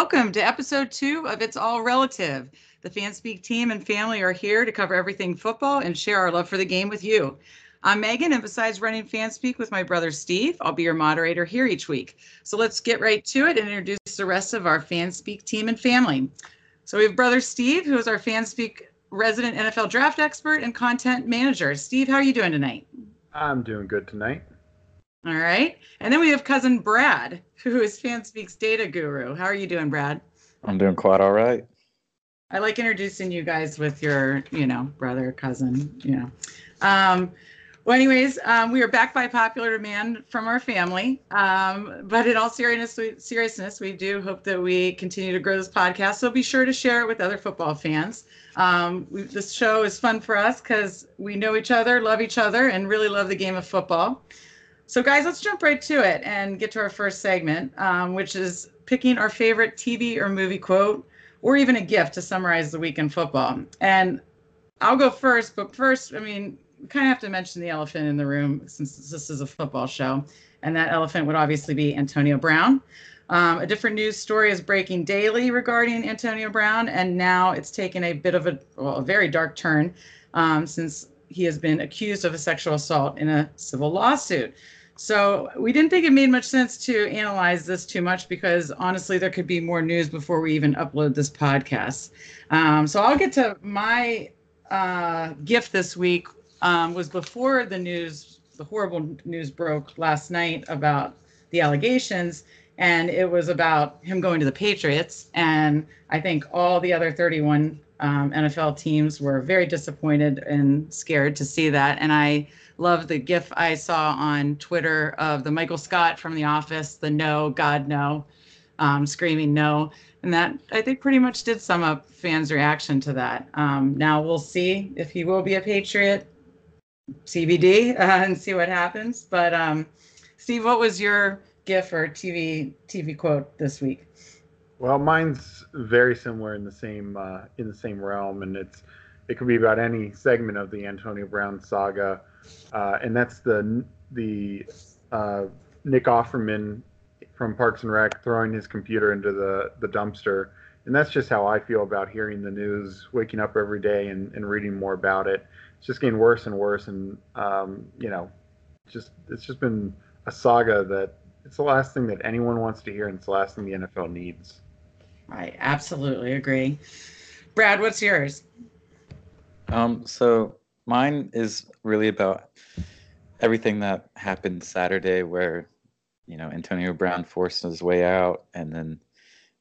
Welcome to episode two of It's All Relative. The FanSpeak team and family are here to cover everything football and share our love for the game with you. I'm Megan, and besides running FanSpeak with my brother Steve, I'll be your moderator here each week. So let's get right to it and introduce the rest of our FanSpeak team and family. So we have brother Steve, who is our FanSpeak resident NFL draft expert and content manager. Steve, how are you doing tonight? I'm doing good tonight. All right. And then we have cousin Brad, who is FanSpeak's data guru. How are you doing, Brad? I'm doing quite all right. I like introducing you guys with your, you know, brother, cousin, you know. Um, well, anyways, um, we are back by popular demand from our family. Um, but in all seriousness, we, seriousness, we do hope that we continue to grow this podcast. So be sure to share it with other football fans. Um, we, this show is fun for us because we know each other, love each other, and really love the game of football. So, guys, let's jump right to it and get to our first segment, um, which is picking our favorite TV or movie quote or even a gift to summarize the week in football. And I'll go first, but first, I mean, kind of have to mention the elephant in the room since this is a football show. And that elephant would obviously be Antonio Brown. Um, a different news story is breaking daily regarding Antonio Brown, and now it's taken a bit of a, well, a very dark turn um, since he has been accused of a sexual assault in a civil lawsuit. So we didn't think it made much sense to analyze this too much because honestly, there could be more news before we even upload this podcast. Um, so I'll get to my uh, gift this week um, was before the news, the horrible news broke last night about the allegations, and it was about him going to the Patriots. And I think all the other 31 um, NFL teams were very disappointed and scared to see that. And I love the gif I saw on Twitter of the Michael Scott from The Office, the no, God no, um, screaming no. And that I think pretty much did sum up fans' reaction to that. Um, now we'll see if he will be a Patriot, CBD, uh, and see what happens. But um, Steve, what was your gif or TV TV quote this week? Well, mine's very similar in the same uh, in the same realm, and it's it could be about any segment of the Antonio Brown saga, uh, and that's the the uh, Nick Offerman from Parks and Rec throwing his computer into the the dumpster, and that's just how I feel about hearing the news, waking up every day and, and reading more about it. It's just getting worse and worse, and um, you know, just it's just been a saga that it's the last thing that anyone wants to hear, and it's the last thing the NFL needs. I absolutely agree. Brad, what's yours? Um, so mine is really about everything that happened Saturday, where you know Antonio Brown forced his way out, and then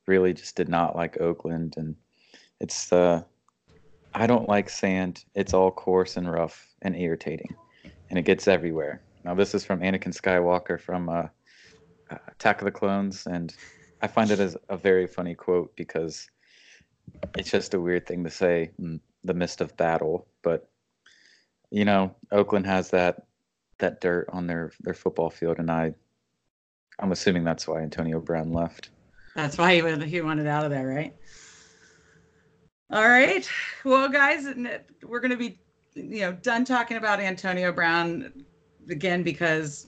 really just did not like Oakland, and it's uh, I don't like sand. It's all coarse and rough and irritating, and it gets everywhere. Now this is from Anakin Skywalker from uh, Attack of the Clones, and I find it as a very funny quote because it's just a weird thing to say in the midst of battle. But you know, Oakland has that that dirt on their their football field, and I I'm assuming that's why Antonio Brown left. That's why he he wanted out of there, right? All right. Well, guys, we're going to be you know done talking about Antonio Brown again because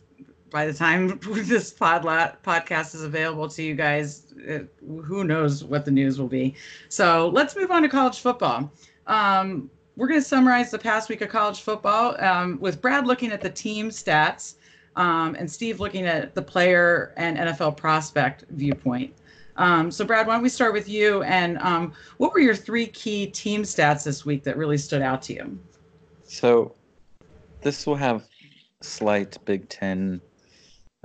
by the time this pod podcast is available to you guys, it, who knows what the news will be. So let's move on to college football. Um, we're going to summarize the past week of college football um, with Brad looking at the team stats um, and Steve looking at the player and NFL prospect viewpoint. Um, so, Brad, why don't we start with you? And um, what were your three key team stats this week that really stood out to you? So, this will have slight Big Ten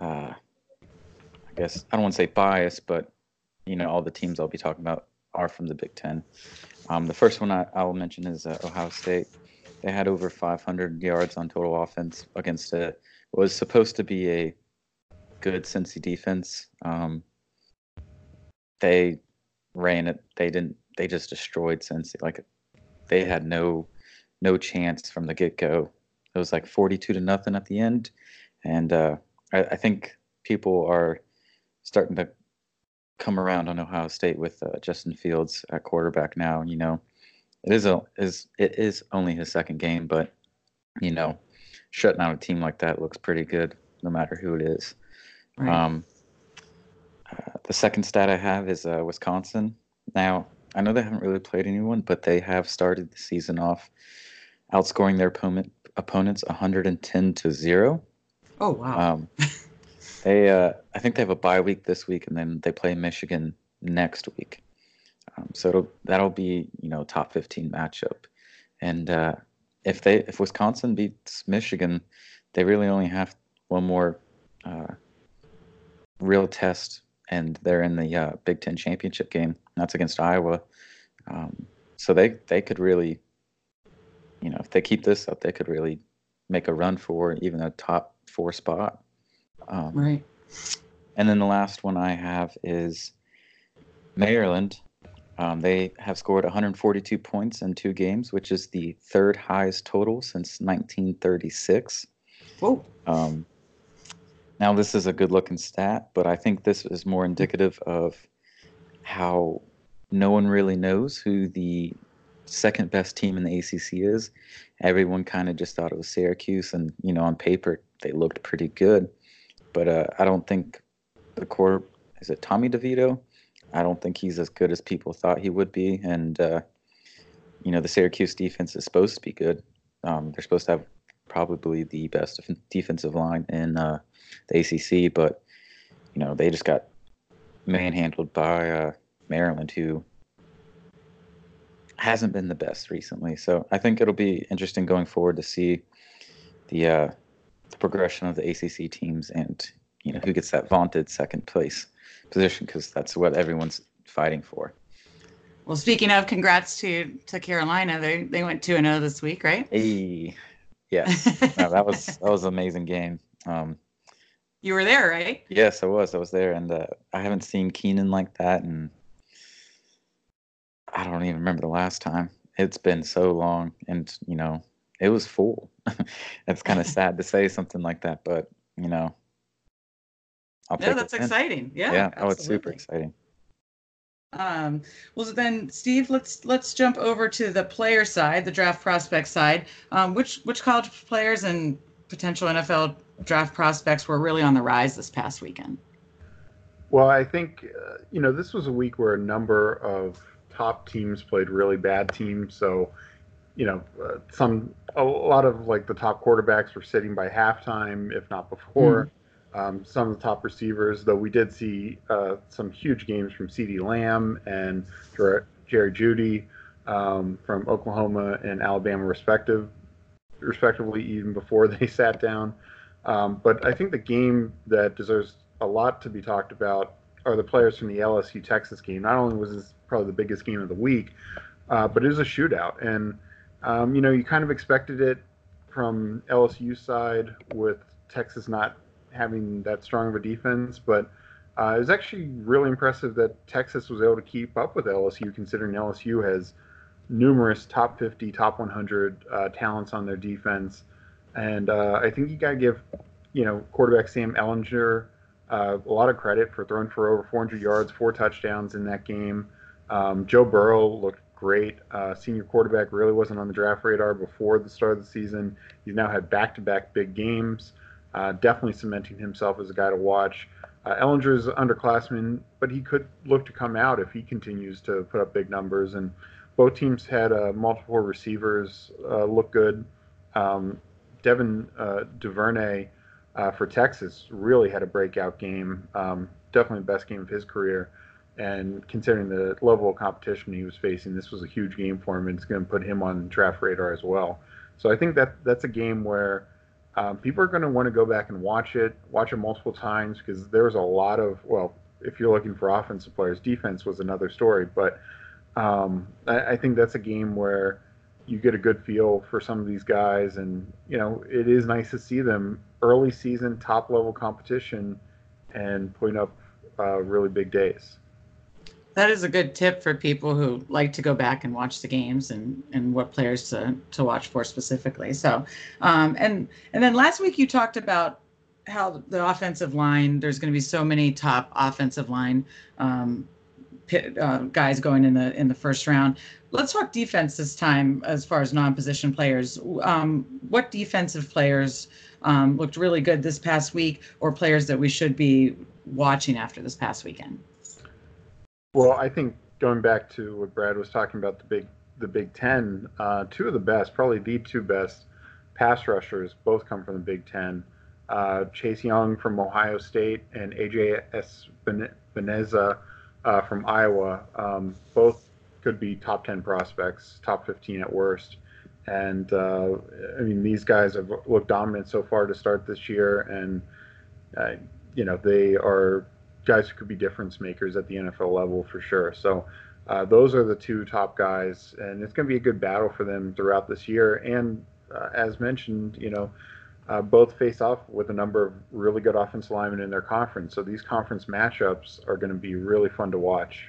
uh, I guess I don't want to say bias, but you know all the teams I'll be talking about are from the Big Ten. Um, the first one I, I will mention is uh, Ohio State. They had over 500 yards on total offense against a what was supposed to be a good Cincy defense. Um, they ran it. They didn't. They just destroyed Cincy. Like they had no no chance from the get go. It was like 42 to nothing at the end, and uh, I, I think people are starting to come around on Ohio State with uh, Justin Fields at quarterback now. You know, it is a is it is only his second game, but you know, shutting out a team like that looks pretty good, no matter who it is. Right. Um, Uh, the second stat I have is uh, Wisconsin. Now, I know they haven't really played anyone, but they have started the season off outscoring their opponent, opponents 110 to 0. Oh, wow. Um, they, uh, I think they have a bye week this week, and then they play Michigan next week. Um, so that'll be you know top 15 matchup, and uh, if they if Wisconsin beats Michigan, they really only have one more uh, real test, and they're in the uh, Big Ten championship game. That's against Iowa. Um, so they they could really, you know, if they keep this up, they could really make a run for even a top four spot. Um, right. And then the last one I have is Maryland. Um, they have scored 142 points in two games, which is the third highest total since 1936. Whoa. Um, now, this is a good looking stat, but I think this is more indicative of how no one really knows who the second best team in the ACC is. Everyone kind of just thought it was Syracuse, and you know, on paper they looked pretty good, but uh, I don't think the core is it Tommy DeVito. I don't think he's as good as people thought he would be, and uh, you know, the Syracuse defense is supposed to be good. Um, they're supposed to have probably the best defensive line in uh, the ACC, but you know, they just got manhandled by uh, Maryland, who hasn't been the best recently. So I think it'll be interesting going forward to see the, uh, the progression of the ACC teams and you know who gets that vaunted second place position because that's what everyone's fighting for. Well, speaking of, congrats to to Carolina. They they went two and zero oh this week, right? Hey, yes, no, that was that was an amazing game. Um, you were there, right? Yes, I was. I was there, and uh, I haven't seen Kenan like that, and I don't even remember the last time. It's been so long, and you know, it was full. it's kind of sad to say something like that, but you know, I'll yeah, that's exciting. Yeah, yeah, absolutely. oh, it's super exciting. Um, well, then, Steve, let's let's jump over to the player side, the draft prospect side. Um, which which college players and potential NFL draft prospects were really on the rise this past weekend? Well, I think uh, you know this was a week where a number of top teams played really bad teams. So, you know, uh, some a lot of like the top quarterbacks were sitting by halftime, if not before. Mm. Um, some of the top receivers, though we did see uh, some huge games from CeeDee Lamb and Jerry Jeudy um, from Oklahoma and Alabama, respective, respectively, even before they sat down. Um, but I think the game that deserves a lot to be talked about are the players from the LSU Texas game. Not only was this probably the biggest game of the week, uh, but it was a shootout, and um, you know you kind of expected it from LSU side with Texas not having that strong of a defense, but uh, it was actually really impressive that Texas was able to keep up with LSU, considering LSU has numerous top 50, top 100 uh, talents on their defense. And uh, I think you got to give, you know, quarterback Sam Ehlinger uh, a lot of credit for throwing for over 400 yards, four touchdowns in that game. Um, Joe Burrow looked great. Uh, senior quarterback really wasn't on the draft radar before the start of the season. He's now had back-to-back big games uh, definitely cementing himself as a guy to watch. Uh, Ehlinger is underclassman, but he could look to come out if he continues to put up big numbers. And both teams had uh, multiple receivers uh, look good. Um, Devin uh, Duvernay uh, for Texas really had a breakout game. Um, definitely the best game of his career. And considering the level of competition he was facing, this was a huge game for him, and it's going to put him on draft radar as well. So I think that that's a game where um, people are going to want to go back and watch it, watch it multiple times because there's a lot of well, if you're looking for offensive players, defense was another story. But um, I, I, think that's a game where you get a good feel for some of these guys, and you know it is nice to see them early season, top level competition, and putting up uh, really big days that is a good tip for people who like to go back and watch the games and and what players to to watch for specifically. So, um, and and then last week you talked about how the offensive line. There's going to be so many top offensive line um, uh, guys going in the in the first round. Let's talk defense this time as far as non-position players. Um, what defensive players um, looked really good this past week, or players that we should be watching after this past weekend? Well, I think going back to what Brad was talking about the big the Big Ten, uh, two of the best, probably the two best pass rushers, both come from the Big Ten. Uh, Chase Young from Ohio State and AJ Epenesa uh, from Iowa, um, both could be top 10 prospects, top 15 at worst. And uh, I mean, these guys have looked dominant so far to start this year, and uh, you know they are guys who could be difference makers at the NFL level for sure. So uh, those are the two top guys, and it's going to be a good battle for them throughout this year. And uh, as mentioned, you know, uh, both face off with a number of really good offensive linemen in their conference. So these conference matchups are going to be really fun to watch.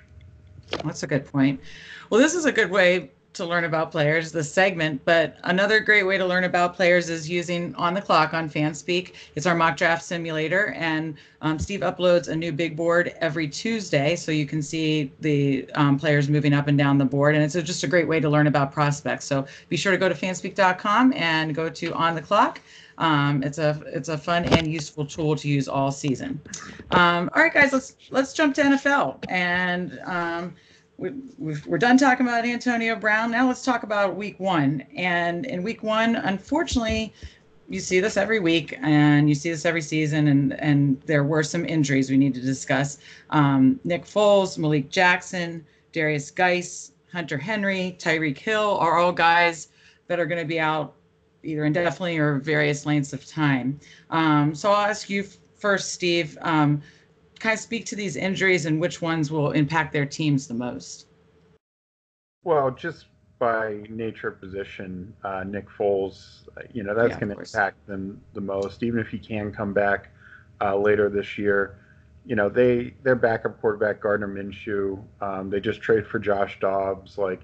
That's a good point. Well, this is a good way to learn about players, the segment. But another great way to learn about players is using On the Clock on FanSpeak. It's our mock draft simulator, and um, Steve uploads a new big board every Tuesday, so you can see the um, players moving up and down the board. And it's just a great way to learn about prospects. So be sure to go to fanspeak.com and go to On the Clock. Um, it's a it's a fun and useful tool to use all season. Um, all right, guys, let's let's jump to NFL and um, we, are done talking about Antonio Brown. Now let's talk about week one. And in week one, unfortunately, you see this every week and you see this every season, and, and there were some injuries we need to discuss. Um, Nick Foles, Malik Jackson, Derrius Guice, Hunter Henry, Tyreek Hill are all guys that are going to be out either indefinitely or various lengths of time. Um, so I'll ask you first, Steve. Um, kind of speak to these injuries and which ones will impact their teams the most? Well, just by nature of position, uh, Nick Foles, you know, that's yeah, going to impact them the most, even if he can come back uh, later this year. You know, they their backup quarterback Gardner Minshew, um, they just trade for Josh Dobbs. Like,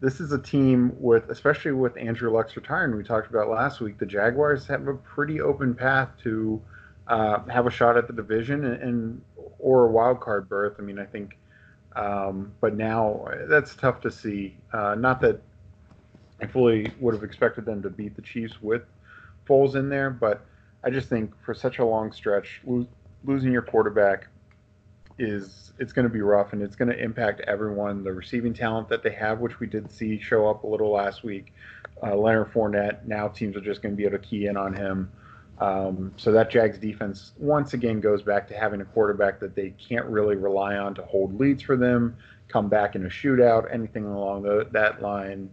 this is a team with, especially with Andrew Luck's retiring, we talked about last week. The Jaguars have a pretty open path to uh, have a shot at the division and, and, or a wild card berth. I mean, I think, um, but now that's tough to see. Uh, not that I fully would have expected them to beat the Chiefs with Foles in there, but I just think for such a long stretch, lo- losing your quarterback is it's going to be rough and it's going to impact everyone. The receiving talent that they have, which we did see show up a little last week, uh, Leonard Fournette. Now teams are just going to be able to key in on him. Um, so that Jags defense once again goes back to having a quarterback that they can't really rely on to hold leads for them, come back in a shootout, anything along the, that line.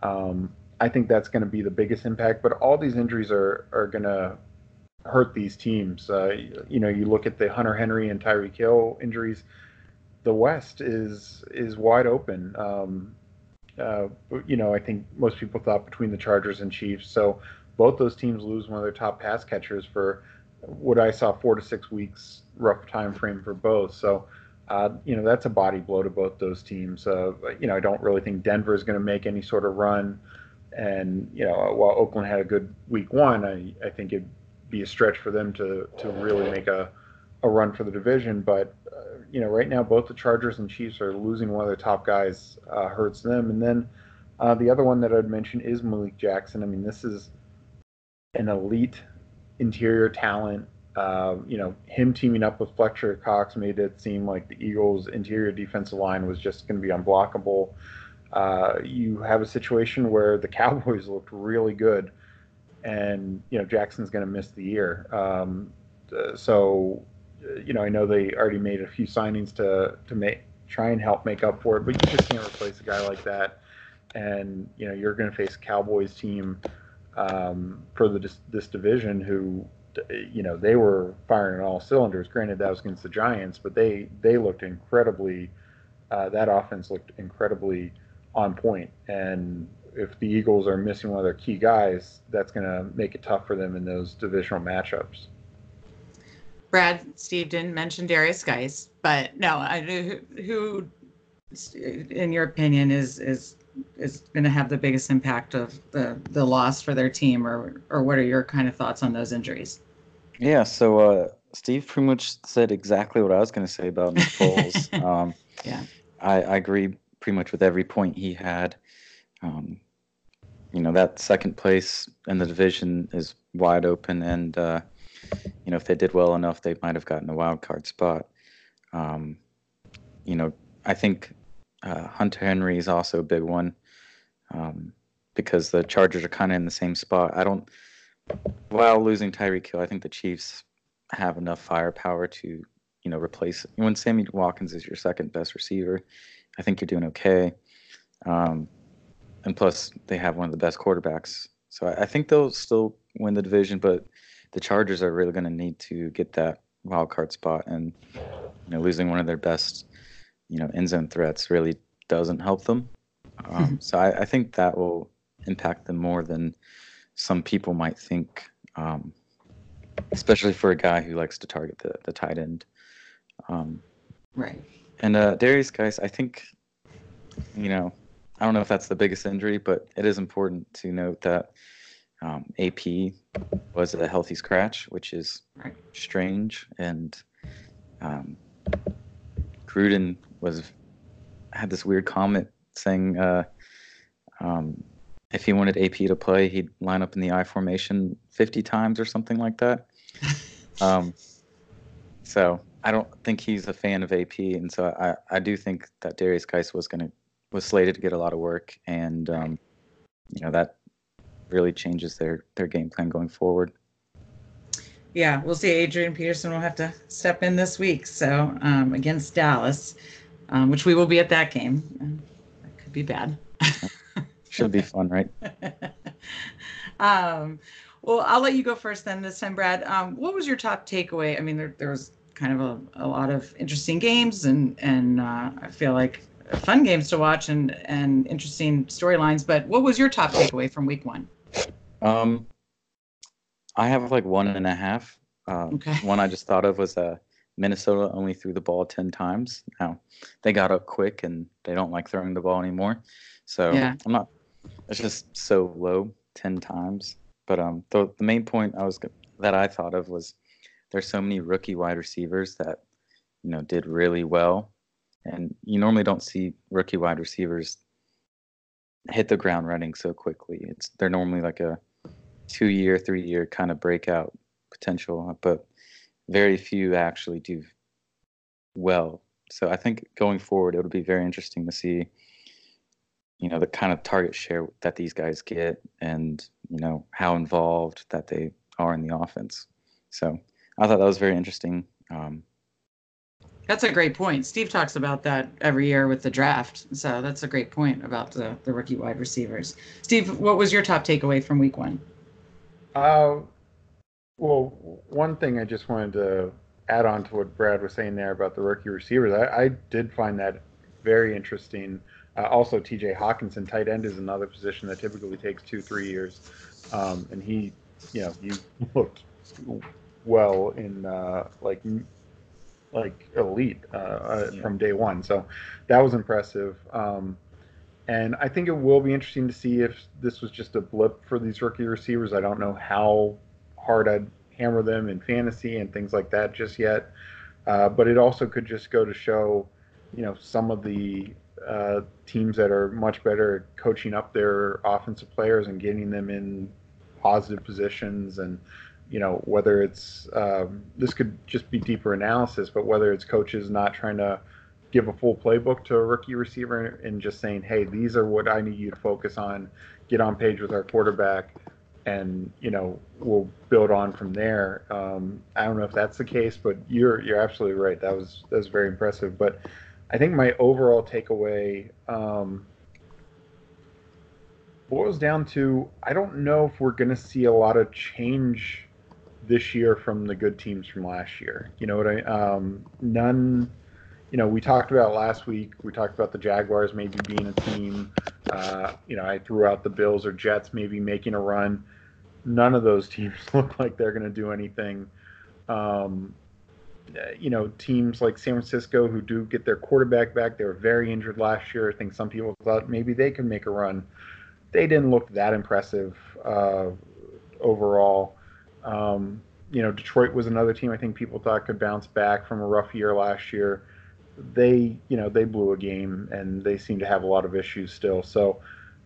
Um, I think that's going to be the biggest impact. But all these injuries are are going to hurt these teams. Uh, you know, you look at the Hunter Henry and Tyreek Hill injuries. The West is is wide open. Um, uh, you know, I think most people thought between the Chargers and Chiefs. So both those teams lose one of their top pass catchers for what I saw four to six weeks rough time frame for both. So, uh, you know, that's a body blow to both those teams. Uh, you know, I don't really think Denver is going to make any sort of run. And, you know, while Oakland had a good week one, I, I think it'd be a stretch for them to, to really make a, a run for the division. But, uh, you know, right now, both the Chargers and Chiefs are losing one of their top guys, uh, hurts them. And then uh, the other one that I'd mention is Malik Jackson. I mean, this is an elite interior talent. Uh, you know, him teaming up with Fletcher Cox made it seem like the Eagles' interior defensive line was just going to be unblockable. Uh, you have a situation where the Cowboys looked really good, and you know Jackson's going to miss the year. Um, uh, so, you know, I know they already made a few signings to to make try and help make up for it, but you just can't replace a guy like that. And you know, you're going to face Cowboys team um, for the, this division who you know they were firing on all cylinders. Granted that was against the giants but they they looked incredibly uh, that offense looked incredibly on point. And if the eagles are missing one of their key guys that's going to make it tough for them in those divisional matchups. Brad steve didn't mention Derrius Guice but no I, who in your opinion is is is going to have the biggest impact of the the loss for their team, or or what are your kind of thoughts on those injuries? Yeah, so uh, Steve pretty much said exactly what I was going to say about Nick Foles. um, yeah, I, I agree pretty much with every point he had. Um, you know that second place in the division is wide open, and uh, you know, if they did well enough, they might have gotten a wild card spot. Um, you know, I think uh, Hunter Henry is also a big one um, because the Chargers are kind of in the same spot. I don't, while losing Tyreek Hill, I think the Chiefs have enough firepower to, you know, replace when Sammy Watkins is your second best receiver. I think you're doing okay. Um, and plus, they have one of the best quarterbacks. So I, I think they'll still win the division, but the Chargers are really going to need to get that wild card spot, and you know, losing one of their best, you know, end zone threats really doesn't help them. Um, so I, I, think that will impact them more than some people might think, um, especially for a guy who likes to target the, the tight end. Um, right. And uh, Derrius Guice, I think, you know, I don't know if that's the biggest injury, but it is important to note that um, AP was a healthy scratch, which is right. strange. And um, Gruden was had this weird comment saying uh, um, if he wanted AP to play, he'd line up in the I formation 50 times or something like that. um, so I don't think he's a fan of AP, and so I, I do think that Derrius Guice was gonna was slated to get a lot of work, and um, you know that really changes their their game plan going forward. Yeah, we'll see. Adrian Peterson will have to step in this week, so um, against Dallas, um, which we will be at that game. That could be bad. Should be fun, right? um, well, I'll let you go first then this time, Brad. Um, what was your top takeaway? I mean, there, there was kind of a, a lot of interesting games and and uh, I feel like fun games to watch and and interesting storylines. But what was your top takeaway from week one? Um, I have like one and a half. Uh, okay. One I just thought of was uh, Minnesota only threw the ball ten times. Now they got up quick and they don't like throwing the ball anymore. So yeah. I'm not. It's just so low, ten times. But um, the the main point I was that I thought of was there's so many rookie wide receivers that you know did really well, and you normally don't see rookie wide receivers hit the ground running so quickly. It's they're normally like a two year, three year kind of breakout potential, but very few actually do well. So I think going forward, it'll be very interesting to see, you know, the kind of target share that these guys get, and you know how involved that they are in the offense. So I thought that was very interesting. Um, that's a great point. Steve talks about that every year with the draft. So that's a great point about the, the rookie wide receivers. Steve, what was your top takeaway from week one? Uh, well, one thing I just wanted to add on to what Brad was saying there about the rookie receivers, I, I did find that very interesting. Uh, also, TJ Hockenson, tight end, is another position that typically takes two, three years. Um, and he, you know, he looked well in uh, like like elite uh, uh, yeah. from day one. So that was impressive. Um, and I think it will be interesting to see if this was just a blip for these rookie receivers. I don't know how hard I'd hammer them in fantasy and things like that just yet. Uh, but it also could just go to show, you know, some of the uh, teams that are much better at coaching up their offensive players and getting them in positive positions and you know whether it's um, this could just be deeper analysis, but whether it's coaches not trying to give a full playbook to a rookie receiver and just saying, hey, these are what I need you to focus on, get on page with our quarterback, and you know we'll build on from there. Um, I don't know if that's the case, but you're you're absolutely right. That was that was very impressive. But I think my overall takeaway um, boils down to I don't know if we're going to see a lot of change this year from the good teams from last year. You know what I? Um, none. You know, we talked about last week. We talked about the Jaguars maybe being a team. Uh, you know, I threw out the Bills or Jets maybe making a run. None of those teams look like they're going to do anything. Um, you know, teams like San Francisco who do get their quarterback back, they were very injured last year. I think some people thought maybe they could make a run. They didn't look that impressive uh, overall. Um, you know, Detroit was another team I think people thought could bounce back from a rough year last year. They, you know, they blew a game and they seem to have a lot of issues still. So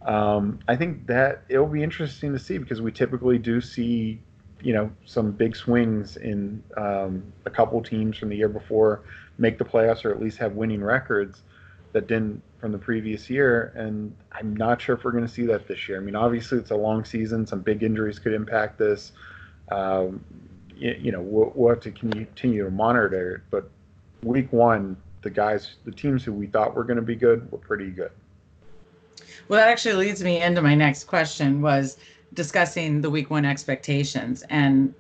um, I think that it'll be interesting to see because we typically do see you know some big swings in um, a couple teams from the year before make the playoffs or at least have winning records that didn't from the previous year. And I'm not sure if we're going to see that this year. I mean, obviously it's a long season; some big injuries could impact this. Um, you, you, know, we'll, we'll have to continue to monitor it. But week one, the guys, the teams who we thought were going to be good were pretty good. Well, that actually leads me into my next question was discussing the week one expectations. And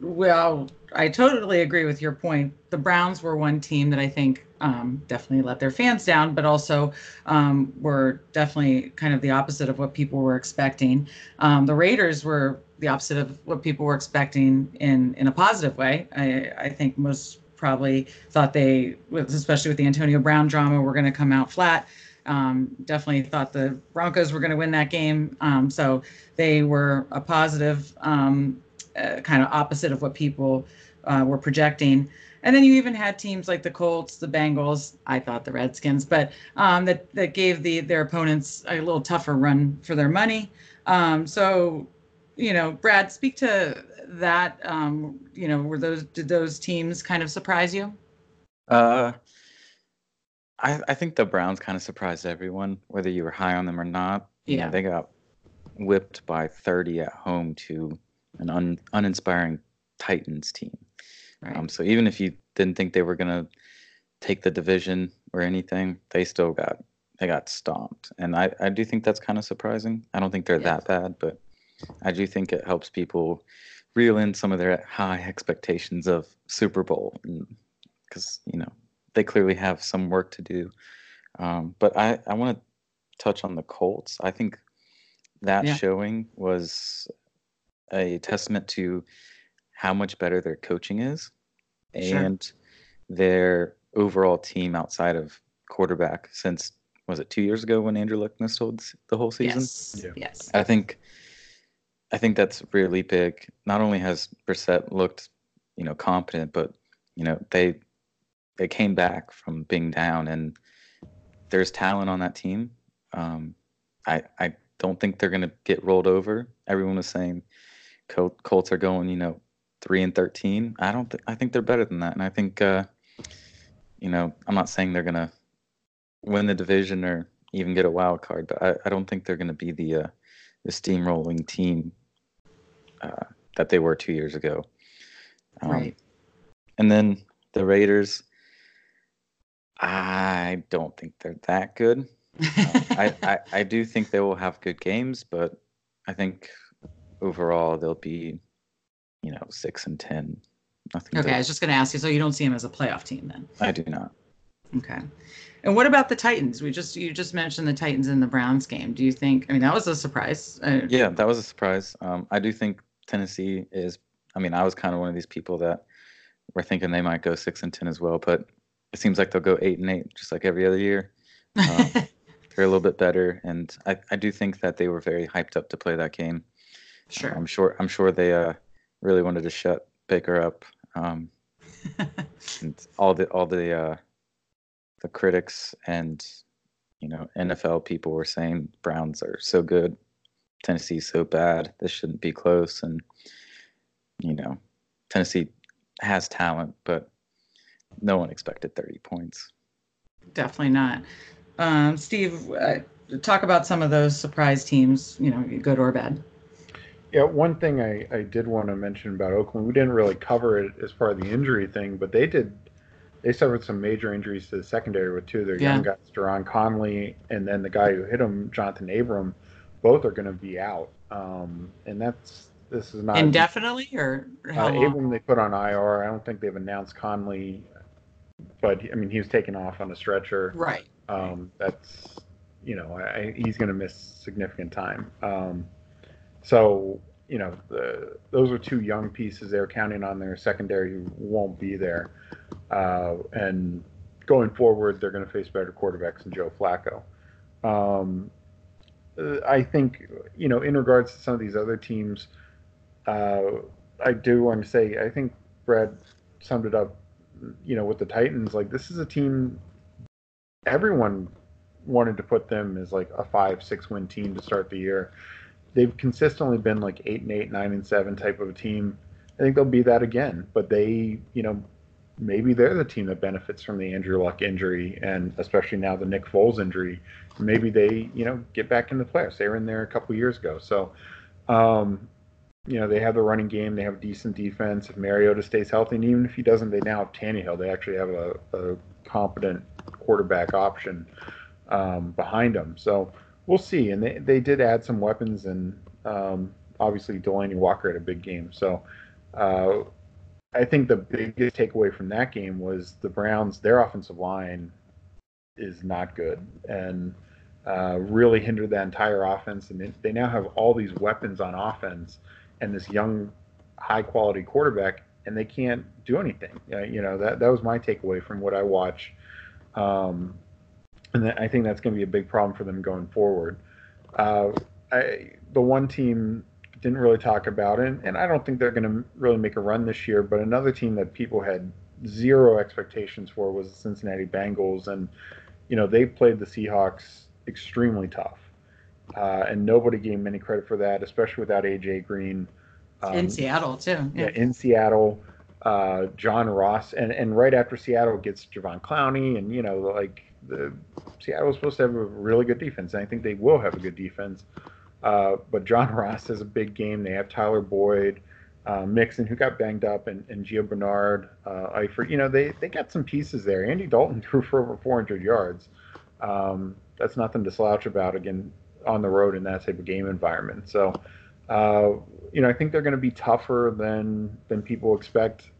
well, I totally agree with your point. The Browns were one team that I think um, definitely let their fans down, but also um, were definitely kind of the opposite of what people were expecting. Um, the Raiders were the opposite of what people were expecting in in a positive way. I, I think most probably thought they, especially with the Antonio Brown drama, were going to come out flat. Um, definitely thought the Broncos were going to win that game. Um, so they were a positive, um, uh, kind of opposite of what people uh, were projecting. And then you even had teams like the Colts, the Bengals, I thought the Redskins, but um, that that gave the their opponents a little tougher run for their money. Um, so, you know, Brad, speak to that. Um, you know, were those did those teams kind of surprise you? Uh, I, I think the Browns kind of surprised everyone, whether you were high on them or not. You Yeah. know, they got whipped by 30 at home to an un, uninspiring Titans team. Right. Um, so even if you didn't think they were gonna take the division or anything, they still got they got stomped. And I, I do think that's kind of surprising. I don't think they're that bad, but I do think it helps people reel in some of their high expectations of Super Bowl because you know they clearly have some work to do. Um, but I, I want to touch on the Colts. I think that Yeah. showing was a testament to how much better their coaching is Sure. and their overall team outside of quarterback since was it two years ago when Andrew Luck missed the whole- the whole season? Yes. Yeah. Yes. I think I think that's really big. Not only has Brissett looked, you know, competent, but you know, they they came back from being down and there's talent on that team. Um, I I don't think they're gonna get rolled over. Everyone was saying Col- Colts are going, you know, three and thirteen. I don't think I think they're better than that. And I think uh, you know, I'm not saying they're gonna win the division or even get a wild card, but I, I don't think they're gonna be the uh, the steamrolling team uh, that they were two years ago. Um, Right. And then the Raiders, I don't think they're that good. Um, I, I, I do think they will have good games, but I think overall they'll be, you know, six and ten. Nothing. okay. I was just going to ask you. So you don't see them as a playoff team then? I do not. Okay. And what about the Titans? We just you just mentioned the Titans in the Browns game. Do you think? I mean, that was a surprise. Uh, Yeah, that was a surprise. Um, I do think Tennessee is. I mean, I was kind of one of these people that were thinking they might go six and ten as well, but it seems like they'll go eight and eight, just like every other year. Um, They're a little bit better, and I, I do think that they were very hyped up to play that game. sure. I'm sure. I'm sure they uh, really wanted to shut Baker up. Um, and all the all the uh, the critics and you know NFL people were saying Browns are so good, Tennessee's so bad. This shouldn't be close, and you know Tennessee has talent, but no one expected 30 points. Definitely not. Um, Steve, uh, talk about some of those surprise teams. You know, good or bad. Yeah, one thing I, I did want to mention about Oakland, we didn't really cover it as far as the injury thing, but they did they suffered some major injuries to the secondary with two of their Yeah. young guys, Gareon Conley, and then the guy who hit him, Jonathan Abram. Both are going to be out, um, and that's this is not Indefinitely or how Uh, long? Abram they put on IR. I don't think they've announced Conley, but I mean he was taken off on a stretcher. Right. Um, that's you know I, he's going to miss significant time. Um, so you know the, those are two young pieces they're counting on their secondary who won't be there, uh, and going forward they're going to face better quarterbacks than Joe Flacco. Um, I think you know in regards to some of these other teams, uh, I do want to say I think Brad summed it up. You know with the Titans, like this is a team everyone wanted to put them as like a five six win team to start the year they've consistently been like eight and eight, nine and seven type of a team. I think they'll be that again. But they, you know, maybe they're the team that benefits from the Andrew Luck injury, and especially now the Nick Foles injury. Maybe they, you know, get back in the playoffs. They were in there a couple years ago, so. Um, you know, they have the running game. They have a decent defense. If Mariota stays healthy, and even if he doesn't, they now have Tannehill. They actually have a, a competent quarterback option um, behind them. So we'll see. And they, they did add some weapons, and um, obviously Delanie Walker had a big game. So uh, I think the biggest takeaway from that game was the Browns, their offensive line is not good. And uh, really hindered that entire offense. And they now have all these weapons on offense and this young, high quality quarterback, and they can't do anything. You know that that was my takeaway from what I watch, um, and I think that's going to be a big problem for them going forward. Uh, I, the one team didn't really talk about it, and I don't think they're going to really make a run this year. But another team that people had zero expectations for was the Cincinnati Bengals, and you know they played the Seahawks extremely tough. Uh, and nobody gave him any credit for that, especially without AJ Green. Um, in Seattle too. Yeah, yeah in Seattle. Uh, John Ross, and, and right after Seattle gets Jadeveon Clowney, and you know, like the Seattle was supposed to have a really good defense, and I think they will have a good defense. Uh, but John Ross has a big game. They have Tyler Boyd, uh, Mixon, who got banged up, and, and Gio Bernard, uh, Eifert. You know, they, they got some pieces there. Andy Dalton threw for over 400 yards. Um, that's nothing to slouch about. Again, on the road in that type of game environment. So, uh, you know, I think they're going to be tougher than than people expect.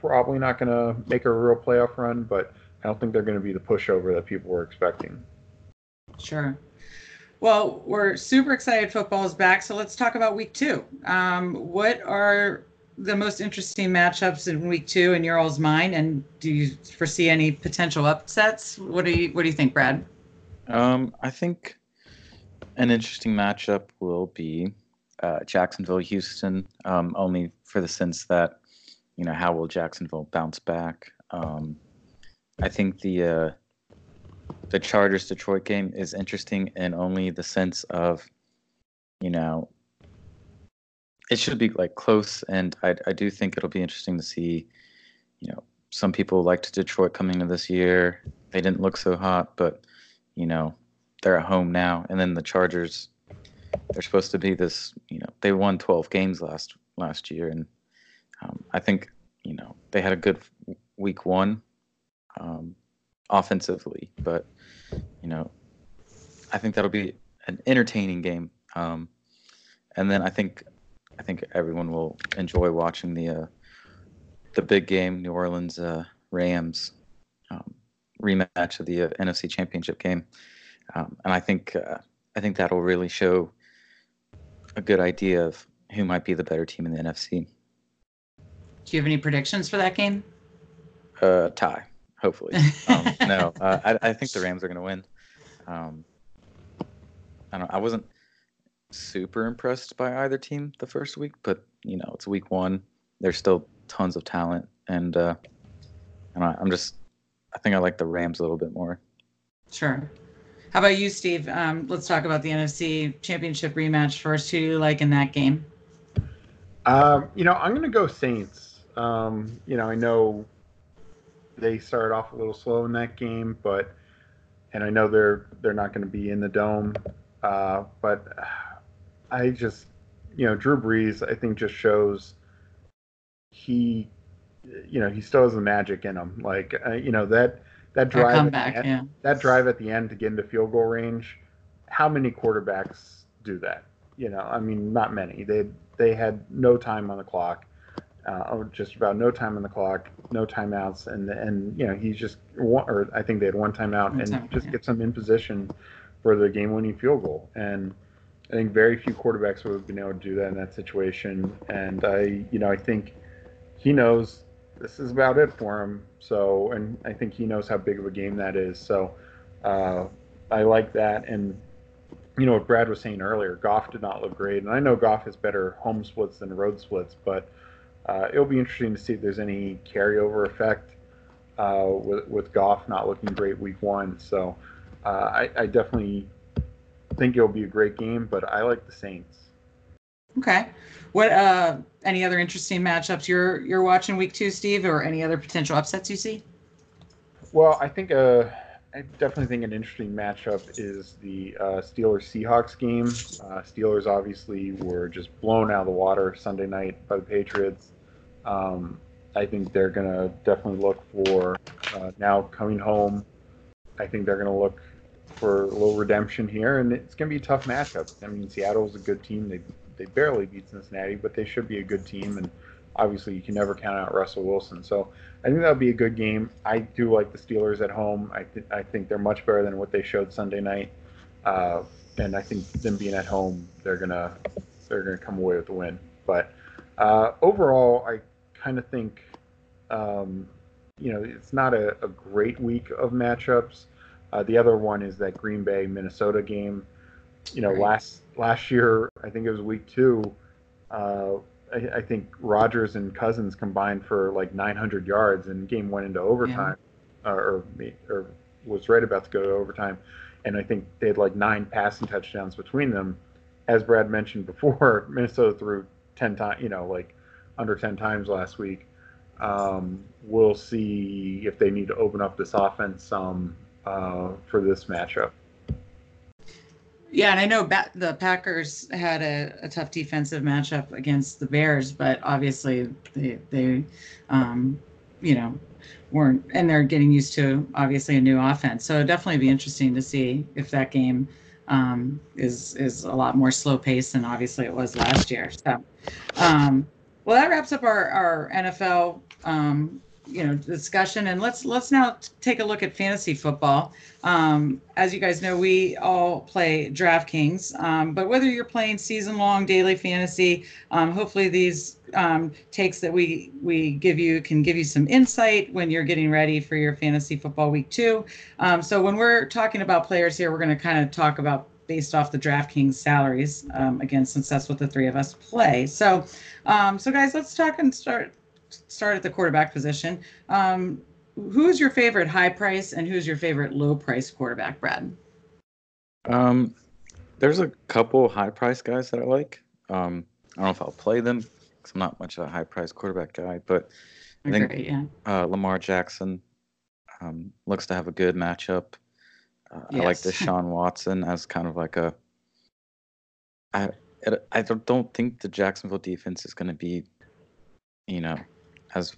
Probably not going to make a real playoff run, but I don't think they're going to be the pushover that people were expecting. Sure. Well, we're super excited football is back, so let's talk about week two. Um, what are the most interesting matchups in week two in your all's mind, and do you foresee any potential upsets? What do you What do you think, Brad? Um, I think an interesting matchup will be uh, Jacksonville Houston, um, only for the sense that, you know, how will Jacksonville bounce back? Um, I think the uh, the Chargers Detroit game is interesting in only the sense of, you know, it should be like close, and I I do think it'll be interesting to see, you know, some people liked Detroit coming into this year. They didn't look so hot, but you know, they're at home now, and then the Chargers. They're supposed to be this. You know, they won 12 games last last year, and um, I think you know they had a good week one um, offensively, but you know, I think that'll be an entertaining game. Um, and then I think I think everyone will enjoy watching the uh, the big game, New Orleans uh, Rams um, rematch of the uh, NFC Championship game um, and I think uh, I think that'll really show a good idea of who might be the better team in the NFC. Do you have any predictions for that game? Uh, tie, hopefully. um, no, uh, I, I, think the Rams are going to win. Um, I don't. I wasn't super impressed by either team the first week, but you know it's week one. There's still tons of talent, and uh, and I, I'm just. I think I like the Rams a little bit more. Sure. How about you, Steve? Um, let's talk about the NFC Championship rematch first. Who do you like in that game? Um, you know, I'm going to go Saints. Um, you know, I know they started off a little slow in that game, but and I know they're they're not going to be in the dome, uh, but I just you know Drew Brees I think just shows he you know he still has the magic in him. Like uh, you know that that drive comeback, end, yeah. that drive at the end to get into field goal range. How many quarterbacks do that? You know, I mean, not many. They they had no time on the clock, uh, just about no time on the clock, no timeouts, and and you know he's just one, or I think they had one timeout one and time, just yeah. gets them in position for the game-winning field goal. And I think very few quarterbacks would have been able to do that in that situation. And I, you know, I think he knows this is about it for him. So, and I think he knows how big of a game that is. So, uh, I like that. And you know what Brad was saying earlier, Goff did not look great, and I know Goff has better home splits than road splits, but uh, it'll be interesting to see if there's any carryover effect uh, with with Goff not looking great week one. So, uh, I, I definitely think it'll be a great game, but I like the Saints. Okay. What uh any other interesting matchups you're you're watching week two, Steve, or any other potential upsets you see? Well, I think uh, I definitely think an interesting matchup is the uh, Steelers Seahawks game. Uh, Steelers obviously were just blown out of the water Sunday night by the Patriots. Um, I think they're going to definitely look for uh, now coming home. I think they're going to look for a little redemption here, and it's going to be a tough matchup. I mean, Seattle's a good team. They they barely beat Cincinnati, but they should be a good team, and obviously you can never count out Russell Wilson. So I think that'll be a good game. I do like the Steelers at home. I th- I think they're much better than what they showed Sunday night, uh, and I think them being at home, they're gonna they're gonna come away with the win. But uh, overall, I kind of think um, you know it's not a, a great week of matchups. Uh, the other one is that Green Bay Minnesota game. You know, Right. last last year I think it was week two. Uh, I, I think Rodgers and Cousins combined for like 900 yards, and game went into overtime, uh, or or was right about to go to overtime, and I think they had like nine passing touchdowns between them. As Brad mentioned before, Minnesota threw 10 times, you know, like under 10 times last week. Um, we'll see if they need to open up this offense some uh, for this matchup. Yeah, and I know the Packers had a, a tough defensive matchup against the Bears, but obviously they they um, you know weren't and they're getting used to obviously a new offense. So it'd definitely be interesting to see if that game um, is is a lot more slow paced than obviously it was last year. So um, well that wraps up our, our NFL um, you know discussion and let's let's now take a look at fantasy football. Um, as you guys know, we all play DraftKings, um, but whether you're playing season long, daily fantasy, um, hopefully these um, takes that we we give you can give you some insight when you're getting ready for your fantasy football week two. Um, so when we're talking about players here, we're going to kind of talk about based off the DraftKings salaries. Um, again, since that's what the three of us play. So, um, so guys, let's talk and start start at the quarterback position. Um, who's your favorite high price and who's your favorite low price quarterback, Brad? Um, there's a couple high price guys that I like. Um, I don't know if I'll play them because I'm not much of a high price quarterback guy, but I think- Great, yeah. uh, Lamar Jackson um, looks to have a good matchup. Uh, I like Yes. Deshaun Watson as kind of like a. I I don't don't think the Jacksonville defense is going to be, you know, as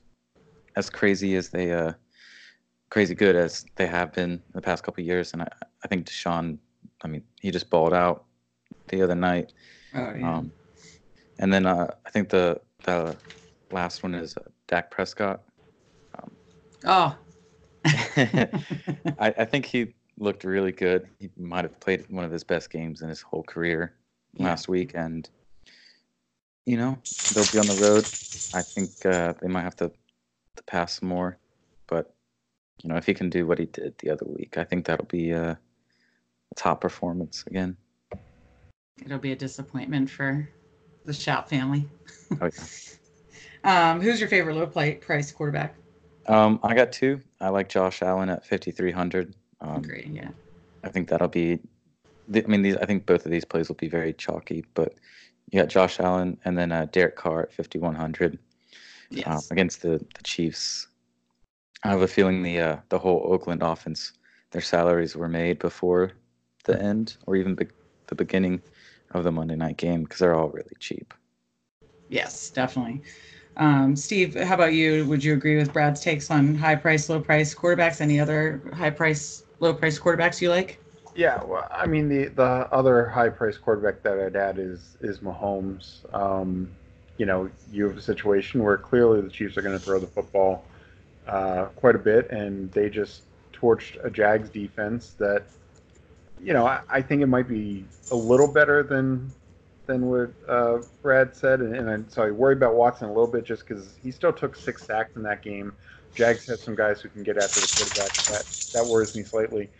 as crazy as they uh crazy good as they have been the past couple of years, and I I think Deshaun, I mean, he just balled out the other night. Oh, yeah. Um, and then uh, I think the the last one is uh, Dak Prescott. oh. I, I think he looked really good. He might have played one of his best games in his whole career Yeah. last week, and you know they'll be on the road. I think uh, they might have to to pass more, but you know if he can do what he did the other week, I think that'll be a, a top performance again. It'll be a disappointment for the Shout family. Oh, yeah. Um, who's your favorite low play price quarterback? Um, I got two. I like Josh Allen at fifty three hundred. Um, Great, yeah. I think that'll be. I mean, these. I think both of these plays will be very chalky. But you got Josh Allen and then uh, Derek Carr at 5100 um, against the the Chiefs. I have a feeling the uh, the whole Oakland offense, their salaries were made before the end or even be- the beginning of the Monday night game because they're all really cheap. Yes, definitely. Um, Steve, how about you? Would you agree with Brad's takes on high price, low price quarterbacks? Any other high price, low price quarterbacks you like? Yeah, well, I mean the the other high price quarterback that I'd add is is Mahomes. Um, you know, you have a situation where clearly the Chiefs are going to throw the football uh, quite a bit, and they just torched a Jags defense that, you know, I, I think it might be a little better than than what uh, Brad said, and, and I'm sorry, worry about Watson a little bit just because he still took six sacks in that game. Jags have some guys who can get after the quarterback. That that worries me slightly,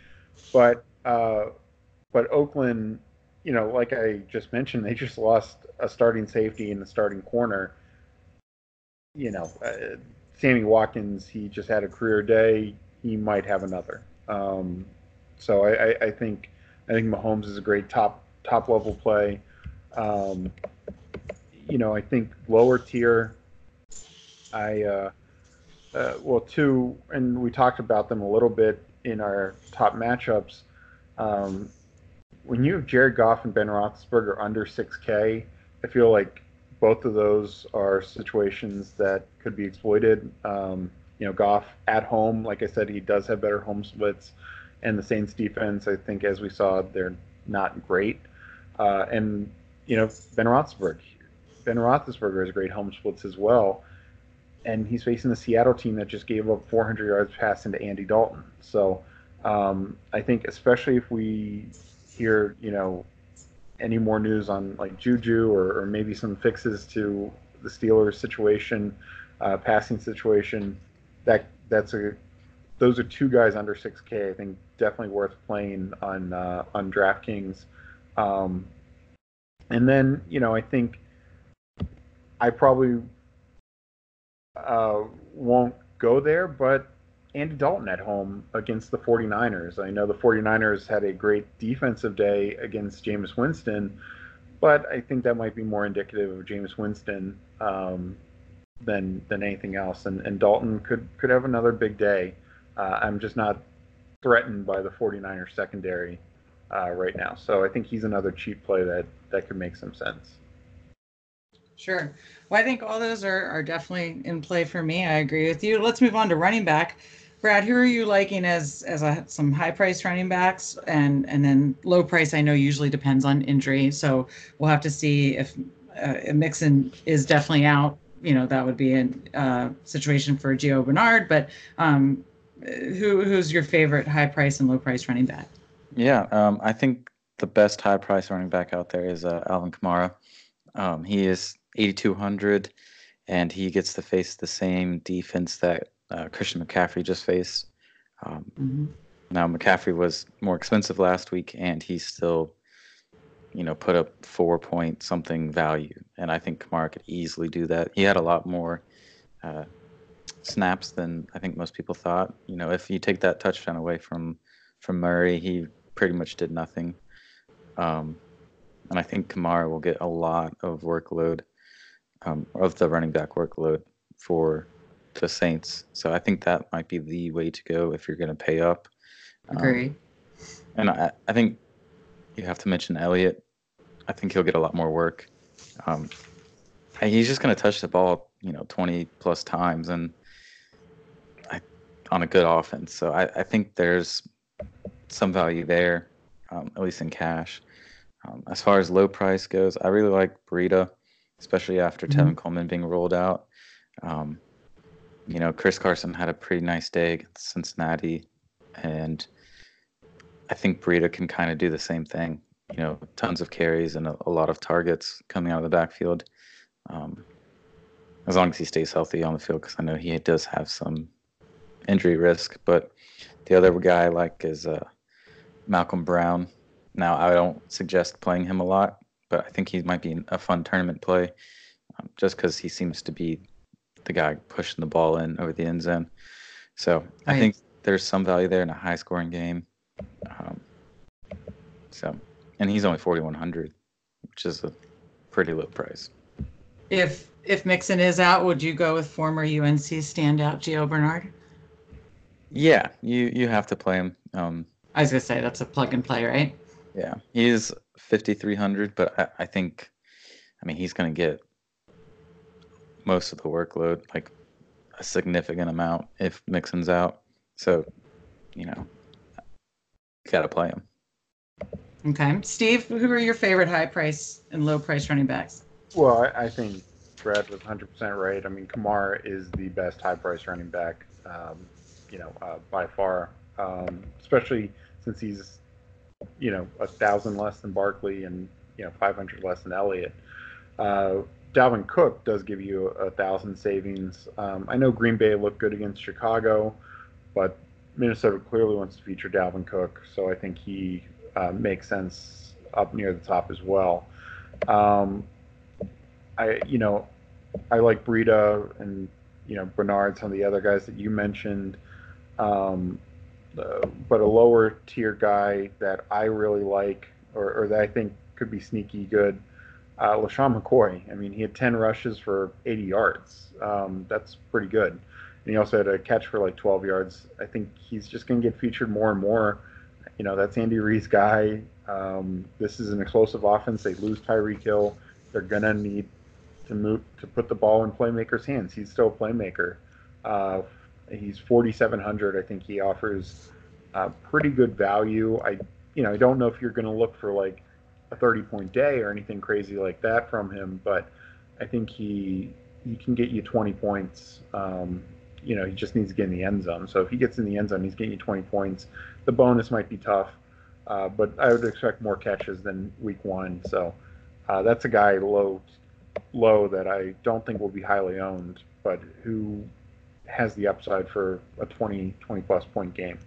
but uh, but Oakland, you know, like I just mentioned, they just lost a starting safety and a starting corner. You know, uh, Sammy Watkins, he just had a career day. He might have another. Um, so I, I, I think I think Mahomes is a great top top level play. Um, you know, I think lower tier. I uh, uh, well, two, and we talked about them a little bit in our top matchups. Um, when you have Jared Goff and Ben Roethlisberger under 6K, I feel like both of those are situations that could be exploited. Um, you know, Goff at home, like I said, he does have better home splits, and the Saints defense, I think, as we saw, they're not great. Uh, and you know, Ben Roethlisberger, Ben Roethlisberger has great home splits as well, and he's facing the Seattle team that just gave up 400 yards passing to Andy Dalton. So um, I think, especially if we hear, you know, any more news on like Juju or, or maybe some fixes to the Steelers situation, uh, passing situation, that that's a those are two guys under 6K. I think definitely worth playing on uh, on DraftKings. Um, and then you know I think I probably uh, won't go there, but Andy Dalton at home against the 49ers. I know the 49ers had a great defensive day against Jameis Winston, but I think that might be more indicative of Jameis Winston um, than than anything else. And, and Dalton could could have another big day. Uh, I'm just not threatened by the 49ers secondary uh, right now. So I think he's another cheap play that that could make some sense. Sure. Well, I think all those are, are definitely in play for me. I agree with you. Let's move on to running back. Brad, who are you liking as as a, some high price running backs and and then low price? I know usually depends on injury, so we'll have to see if uh, Mixon is definitely out. You know that would be a uh, situation for Gio Bernard. But um, who who's your favorite high price and low price running back? Yeah, um, I think the best high price running back out there is uh, Alvin Kamara. Um, he is 8,200, and he gets to face the same defense that uh, Christian McCaffrey just faced. Um, mm-hmm. Now McCaffrey was more expensive last week, and he still, you know, put up four point something value, and I think Kamara could easily do that. He had a lot more uh, snaps than I think most people thought. You know, if you take that touchdown away from from Murray, he pretty much did nothing. Um, and I think Kamara will get a lot of workload um, of the running back workload for the Saints. So I think that might be the way to go if you're going to pay up. Agree. Um, and I, I think you have to mention Elliott. I think he'll get a lot more work. Um, he's just going to touch the ball, you know, 20 plus times and I, on a good offense. So I, I think there's some value there, um, at least in cash. Um, as far as low price goes, I really like Breida, especially after mm-hmm. Tevin Coleman being rolled out. Um, you know, Chris Carson had a pretty nice day against Cincinnati, and I think Breida can kind of do the same thing. You know, tons of carries and a, a lot of targets coming out of the backfield. Um, as long as he stays healthy on the field, because I know he does have some injury risk. But the other guy I like is uh, Malcolm Brown. Now, I don't suggest playing him a lot, but I think he might be a fun tournament play um, just because he seems to be the guy pushing the ball in over the end zone. So right. I think there's some value there in a high scoring game. Um, so, and he's only 4,100, which is a pretty low price. If if Mixon is out, would you go with former UNC standout Gio Bernard? Yeah, you you have to play him. Um, I was gonna say that's a plug and play, right? Yeah, he is 5,300, but I, I think, I mean, he's gonna get most of the workload, like a significant amount if Mixon's out. So, you know, gotta play him. Okay, Steve, who are your favorite high price and low price running backs? Well, I, I think Brad was 100% right. I mean, Kamara is the best high price running back, um, you know, uh, by far, um, especially since he's, you know, a thousand less than Barkley and you know 500 less than Elliott. Uh, Dalvin Cook does give you a, thousand savings. Um, I know Green Bay looked good against Chicago, but Minnesota clearly wants to feature Dalvin Cook, so I think he uh, makes sense up near the top as well. Um, I, you know, I like Breida and you know Bernard, some of the other guys that you mentioned. Um, uh, but a lower tier guy that I really like, or, or that I think could be sneaky good, uh, LeSean McCoy. I mean, he had 10 rushes for 80 yards. Um, that's pretty good. And he also had a catch for like 12 yards. I think he's just going to get featured more and more. You know, that's Andy Reid's guy. Um, this is an explosive offense. They lose Tyreek Hill. They're going to need to move to put the ball in playmakers' hands. He's still a playmaker. Uh, he's 4,700. I think he offers uh, pretty good value. I, you know, I don't know if you're going to look for like a 30 point day or anything crazy like that from him, but I think he he can get you 20 points. Um, you know, he just needs to get in the end zone. So if he gets in the end zone, he's getting you 20 points. The bonus might be tough, uh, but I would expect more catches than week one. So uh, that's a guy low low that I don't think will be highly owned, but who has the upside for a 20 20 plus point game.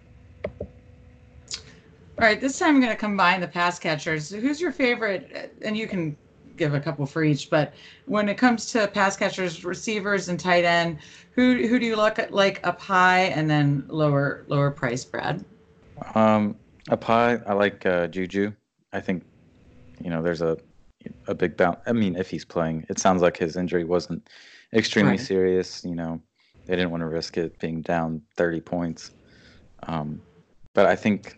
All right, this time I'm going to combine the pass catchers. Who's your favorite? And you can give a couple for each, but when it comes to pass catchers, receivers, and tight end, who who do you look at like up high and then lower lower price, Brad? Um, up high, I like uh, Juju. I think you know there's a a big bounce. I mean, if he's playing, it sounds like his injury wasn't extremely Right. serious. You know, they didn't want to risk it being down 30 points. Um, but I think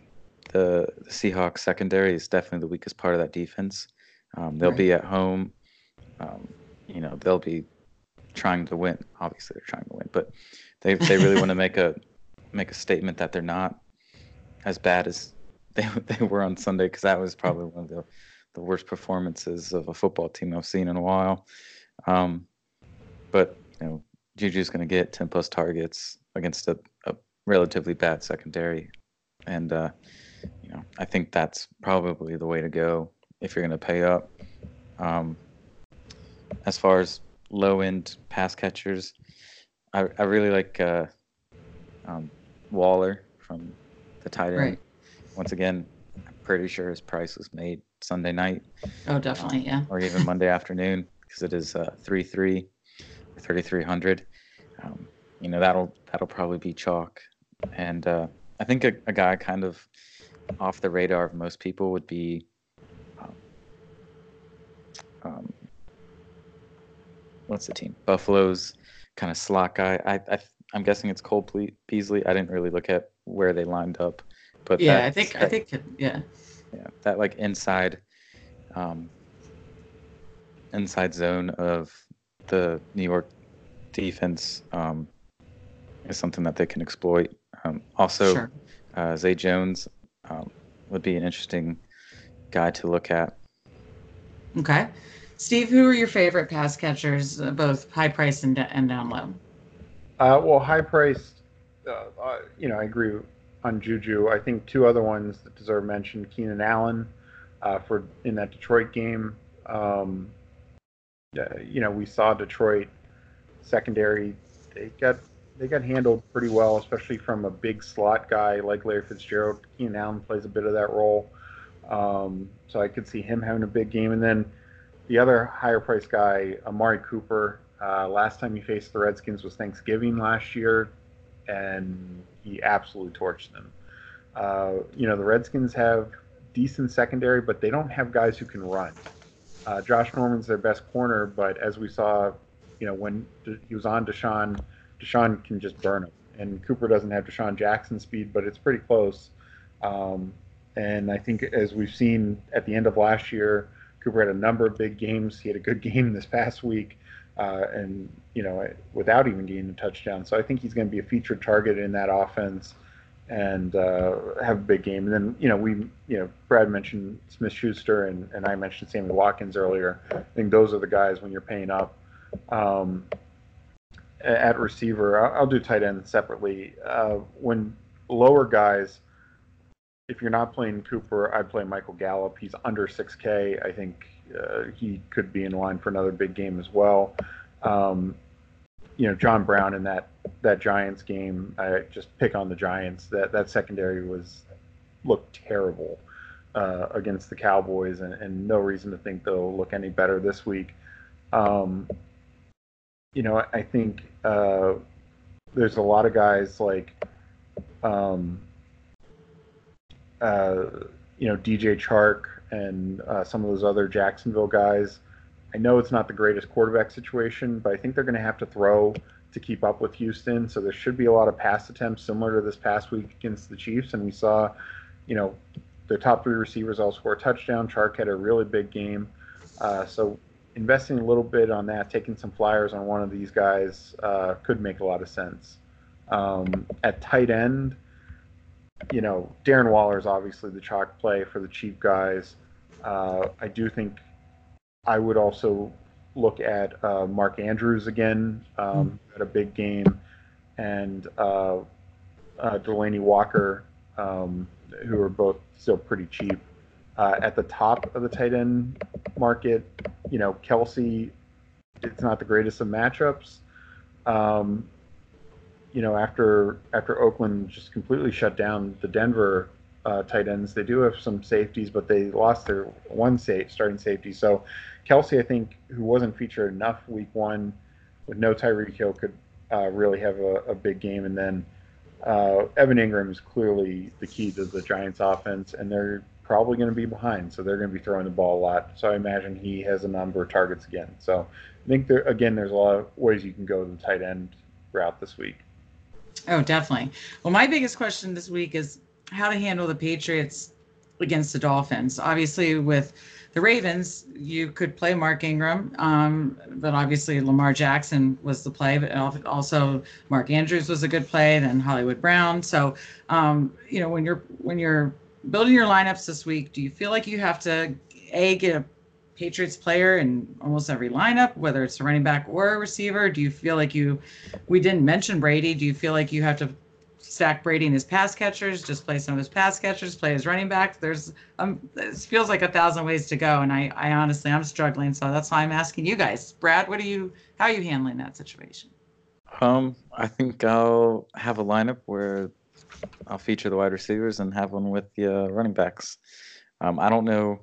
the, the Seahawks secondary is definitely the weakest part of that defense. Um, they'll Right. be at home. Um, you know, they'll be trying to win. Obviously, they're trying to win, but they they really want to make a make a statement that they're not as bad as they they were on Sunday because that was probably one of the the worst performances of a football team I've seen in a while. Um, but you know, Juju's going to get 10 plus targets against a, a relatively bad secondary, and uh, you know, I think that's probably the way to go if you're going to pay up. Um, as far as low end pass catchers, I, I really like uh, um, Waller from the tight end. Right. Once again, I'm pretty sure his price was made Sunday night Oh, definitely, yeah. or even Monday afternoon because it is uh, three three or thirty three hundred. Um, you know that'll that'll probably be chalk, and uh, I think a, a guy kind of off the radar of most people would be. Um, um, what's the team? Buffalo's kind of slot guy. I, I I'm guessing it's Cole Ple- Beasley. I didn't really look at where they lined up, but Yeah, I think I think yeah. yeah that like inside um inside zone of the new york defense um is something that they can exploit um also sure. uh zay jones um, would be an interesting guy to look at Okay. Steve, who are your favorite pass catchers, uh, both high price and, and down low? Uh, well, high priced, uh, uh, you know, I agree on Juju. I think two other ones that deserve mention: Keenan Allen uh, for in that Detroit game. Um, uh, you know, we saw Detroit secondary; they got they got handled pretty well, especially from a big slot guy like Larry Fitzgerald. Keenan Allen plays a bit of that role, um, so I could see him having a big game. And then the other higher price guy, Amari Cooper. Uh, last time he faced the Redskins was Thanksgiving last year, and he absolutely torched them. Uh, you know, the Redskins have decent secondary, but they don't have guys who can run. Uh, Josh Norman's their best corner, but as we saw, you know, when he was on DeSean, DeSean can just burn him. And Cooper doesn't have DeSean Jackson speed, but it's pretty close. Um, and I think as we've seen at the end of last year, Cooper had a number of big games. He had a good game this past week, uh, and you know, without even getting a touchdown. So I think he's going to be a featured target in that offense and uh, have a big game. And then you know, we you know, Brad mentioned Smith Schuster and, and I mentioned Sammy Watkins earlier. I think those are the guys when you're paying up. Um, at receiver, I'll, I'll do tight end separately. Uh, when lower guys, if you're not playing Cooper, I'd play Michael Gallup. He's under 6K. I think uh, he could be in line for another big game as well. Um, you know, John Brown in that that Giants game, I just pick on the Giants. That that secondary was looked terrible uh, against the Cowboys, and, and no reason to think they'll look any better this week. Um, you know, I think uh, there's a lot of guys like, um, uh, you know, DJ Chark and uh, some of those other Jacksonville guys I know it's not the greatest quarterback situation, but I think they're going to have to throw to keep up with Houston. So there should be a lot of pass attempts similar to this past week against the Chiefs. And we saw, you know, their top three receivers all score a touchdown. Chark had a really big game. Uh, so investing a little bit on that, taking some flyers on one of these guys uh, could make a lot of sense. Um, at tight end, you know, Darren Waller is obviously the chalk play for the cheap guys. Uh, I do think I would also look at uh, Mark Andrews again, um, mm. had a big game, and uh, uh, Delanie Walker, um, who are both still pretty cheap. Uh, at the top of the tight end market, you know, Kelce, it's not the greatest of matchups. Um, you know, after after Oakland just completely shut down the Denver uh, tight ends, they do have some safeties, but they lost their one safe, starting safety. So Kelce, I think, who wasn't featured enough week one with no Tyreek Hill, could uh, really have a, a, big game. And then uh, Evan Engram is clearly the key to the Giants' offense, and they're probably going to be behind, so they're going to be throwing the ball a lot. So I imagine he has a number of targets again. So I think there again, there's a lot of ways you can go the tight end route this week. Oh, definitely. Well, my biggest question this week is how to handle the Patriots against the Dolphins. Obviously, with the Ravens, you could play Mark Ingram, um, but obviously Lamar Jackson was the play, but also Mark Andrews was a good play, then Hollywood Brown. So, um, you know, when you're when you're building your lineups this week, do you feel like you have to a get a Patriots player in almost every lineup, whether it's a running back or a receiver? Do you feel like you, we didn't mention Brady. Do you feel like you have to stack Brady and his pass catchers, just play some of his pass catchers, play his running backs? There's, um, this feels like a thousand ways to go. And I, I honestly, I'm struggling. So that's why I'm asking you guys. Brad, what are you, how are you handling that situation? Um, I think I'll have a lineup where I'll feature the wide receivers and have one with the uh, running backs. Um, I don't know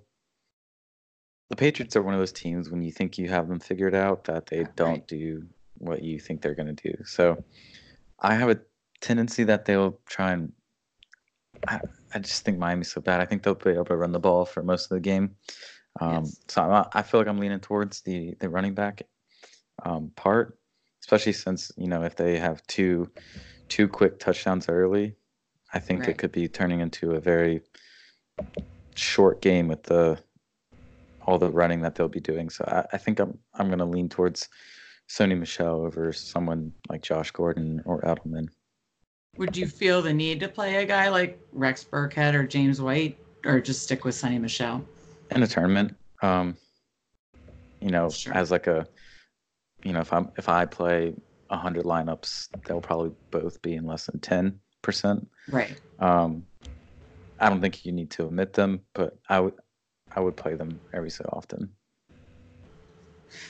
the Patriots are one of those teams when you think you have them figured out that they don't right. do what you think they're going to do. So I have a tendency that they'll try and. I, I just think Miami's so bad. I think they'll be able to run the ball for most of the game. Um, yes. So I'm, i feel like I'm leaning towards the the running back um, part, especially since you know if they have two two quick touchdowns early, I think right. it could be turning into a very short game with the all the running that they'll be doing. So I, I think I'm I'm going to lean towards Sony Michel over someone like Josh Gordon or Edelman. Would you feel the need to play a guy like Rex Burkhead or James White, or just stick with Sony Michel? In a tournament, um, you know, sure. as like a, you know, if I'm if I play hundred lineups, they'll probably both be in less than ten percent. Right. Um, I don't think you need to omit them, but I would I would play them every so often.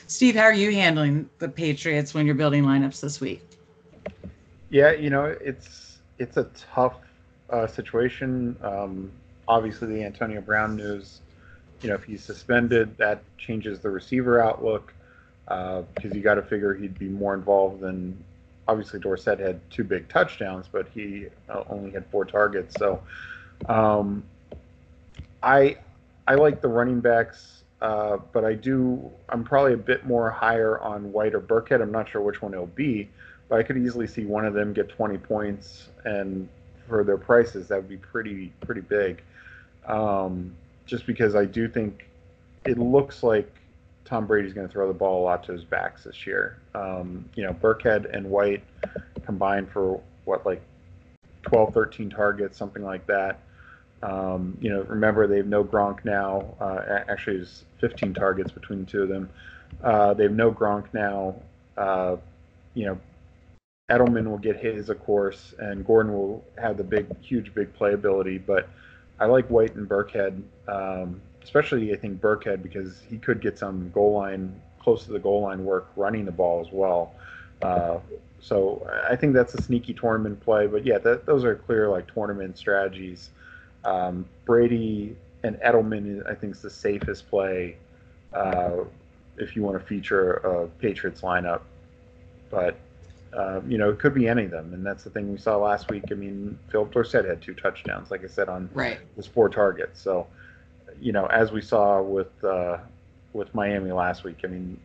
Steve, how are you handling the Patriots when you're building lineups this week? Yeah, you know, it's it's a tough uh, situation. Um, obviously, the Antonio Brown news, you know, if he's suspended, that changes the receiver outlook because uh, you got to figure he'd be more involved than. Obviously, Dorsett had two big touchdowns, but he uh, only had four targets. So, um, I I like the running backs, uh, but I do. I'm probably a bit more higher on White or Burkhead. I'm not sure which one it'll be, but I could easily see one of them get 20 points, and for their prices, that would be pretty pretty big. Um, just because I do think it looks like Tom Brady's going to throw the ball a lot to his backs this year. Um, you know, Burkhead and White combined for what like 12, 13 targets, something like that. Um, you know, remember they have no Gronk now. Uh, actually, it's 15 targets between the two of them. Uh, they have no Gronk now. Uh, you know, Edelman will get his, of course, and Gordon will have the big, huge, big playability. But I like White and Burkhead, um, especially I think Burkhead because he could get some goal line, close to the goal line work running the ball as well. Uh, so I think that's a sneaky tournament play. But yeah, that, those are clear like tournament strategies. Um, Brady and Edelman, I think, is the safest play uh, if you want to feature a Patriots lineup. But uh, you know, it could be any of them, and that's the thing we saw last week. I mean, Phillip Dorsett had two touchdowns, like I said, on right. his four targets. So, you know, as we saw with uh, with Miami last week. I mean,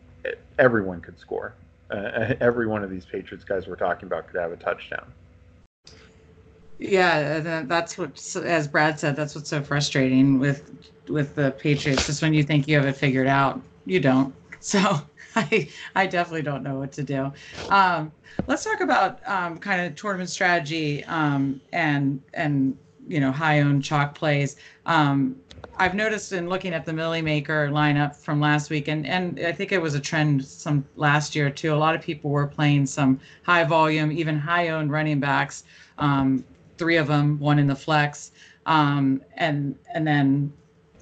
everyone could score. Uh, every one of these Patriots guys we're talking about could have a touchdown. Yeah, that's what, as Brad said, that's what's so frustrating with with the Patriots. Just when you think you have it figured out, you don't. So I I definitely don't know what to do. Um, let's talk about um, kind of tournament strategy um, and and you know high owned chalk plays. Um, I've noticed in looking at the Milly Maker lineup from last week, and, and I think it was a trend some last year too. A lot of people were playing some high volume, even high owned running backs. Um, three of them, one in the flex, um, and and then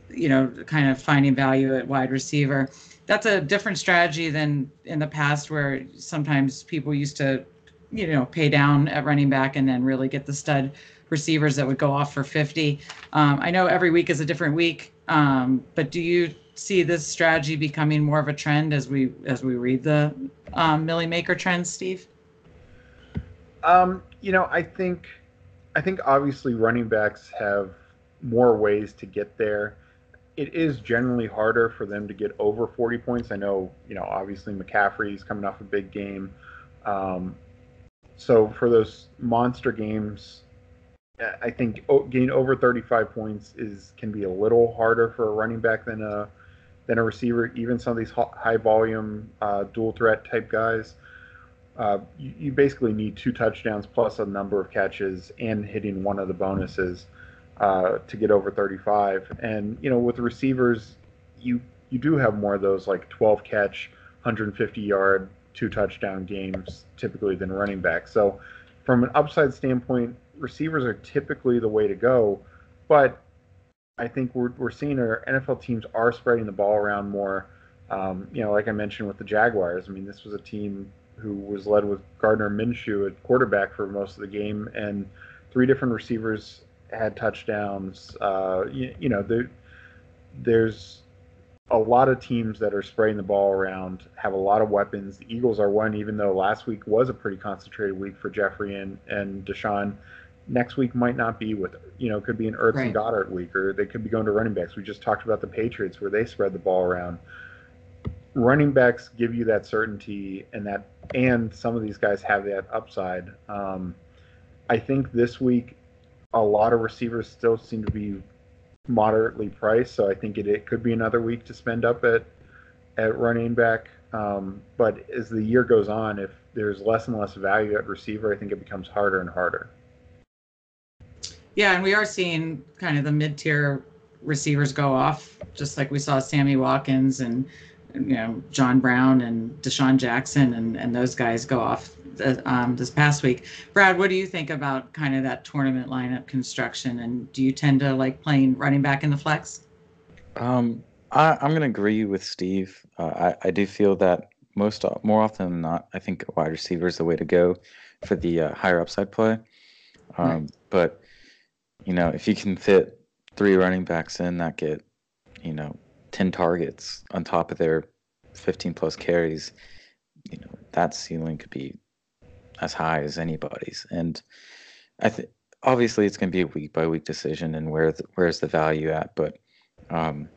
you know kind of finding value at wide receiver. That's a different strategy than in the past, where sometimes people used to, you know, pay down at running back and then really get the stud receivers that would go off for 50. Um, I know every week is a different week, um, but do you see this strategy becoming more of a trend as we as we read the um, Milly Maker trends, Steve? Um, you know, I think I think obviously running backs have more ways to get there. It is generally harder for them to get over 40 points. I know, you know, obviously McCaffrey's coming off a big game. Um, so for those monster games, I think getting over 35 points is can be a little harder for a running back than a than a receiver. Even some of these high volume uh, dual threat type guys, uh, you, you, basically need two touchdowns plus a number of catches and hitting one of the bonuses uh, to get over 35. And you know, with receivers, you you do have more of those like 12 catch, 150 yard, two touchdown games typically than running back. So from an upside standpoint, receivers are typically the way to go, but I think we're, we're seeing our NFL teams are spreading the ball around more. Um, you know, like I mentioned with the Jaguars, I mean, this was a team who was led with Gardner Minshew at quarterback for most of the game, and three different receivers had touchdowns. Uh, you, you, know, there, there's a lot of teams that are spraying the ball around, have a lot of weapons. The Eagles are one, even though last week was a pretty concentrated week for Jeffery and, and DeSean next week might not be with you know could be an Ertz right. and Goedert week, or they could be going to running backs. We just talked about the Patriots where they spread the ball around. Running backs give you that certainty, and that and some of these guys have that upside. Um, I think this week a lot of receivers still seem to be moderately priced, so I think it, it could be another week to spend up at at running back. Um, but as the year goes on, if there's less and less value at receiver, I think it becomes harder and harder. Yeah, and we are seeing kind of the mid-tier receivers go off, just like we saw Sammy Watkins and you know John Brown and DeSean Jackson and and those guys go off um, this past week. Brad, what do you think about kind of that tournament lineup construction? And do you tend to like playing running back in the flex? Um, I, am going to agree with Steve. Uh, I, I do feel that most more often than not, I think wide receiver is the way to go for the uh, higher upside play. Um, right. But you know, if you can fit three running backs in that get, you know, 10 targets on top of their 15 plus carries, you know, that ceiling could be as high as anybody's. And I think obviously it's going to be a week by week decision and where the, where's the value at, but um,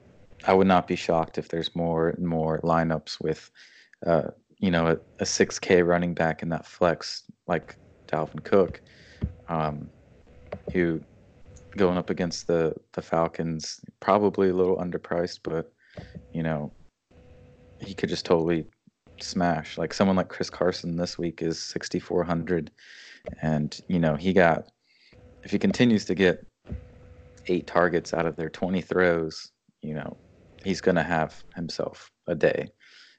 I would not be shocked if there's more and more lineups with, uh, you know, a, a 6K running back in that flex like Dalvin Cook, um, who going up against the the Falcons, probably a little underpriced, but you know, he could just totally smash. Like someone like Chris Carson this week is 6400 and you know, he got if he continues to get eight targets out of their 20 throws, you know, he's going to have himself a day.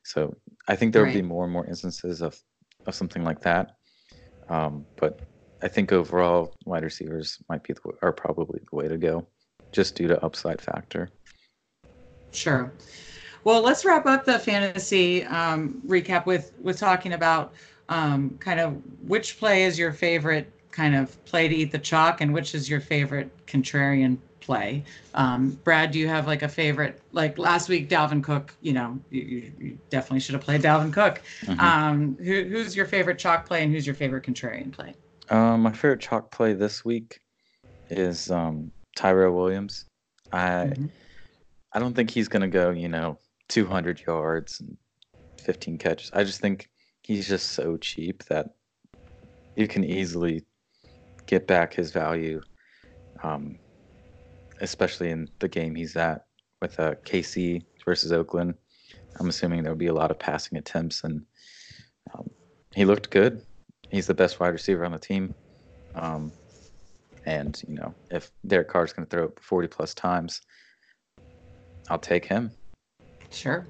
So, I think there will right. be more and more instances of of something like that. Um, but I think overall wide receivers might be the, are probably the way to go, just due to upside factor. Sure. Well, let's wrap up the fantasy um, recap with with talking about um, kind of which play is your favorite kind of play to eat the chalk, and which is your favorite contrarian play. Um, Brad, do you have like a favorite? Like last week, Dalvin Cook. You know, you, you definitely should have played Dalvin Cook. Mm-hmm. Um, who, who's your favorite chalk play, and who's your favorite contrarian play? Um, my favorite chalk play this week is um, Tyrell Williams. I mm-hmm. I don't think he's gonna go, you know, 200 yards and 15 catches. I just think he's just so cheap that you can easily get back his value, um, especially in the game he's at with uh, KC versus Oakland. I'm assuming there'll be a lot of passing attempts, and um, he looked good. He's the best wide receiver on the team. Um, and you know, if Derek Carr's going to throw it 40 plus times, I'll take him. Sure.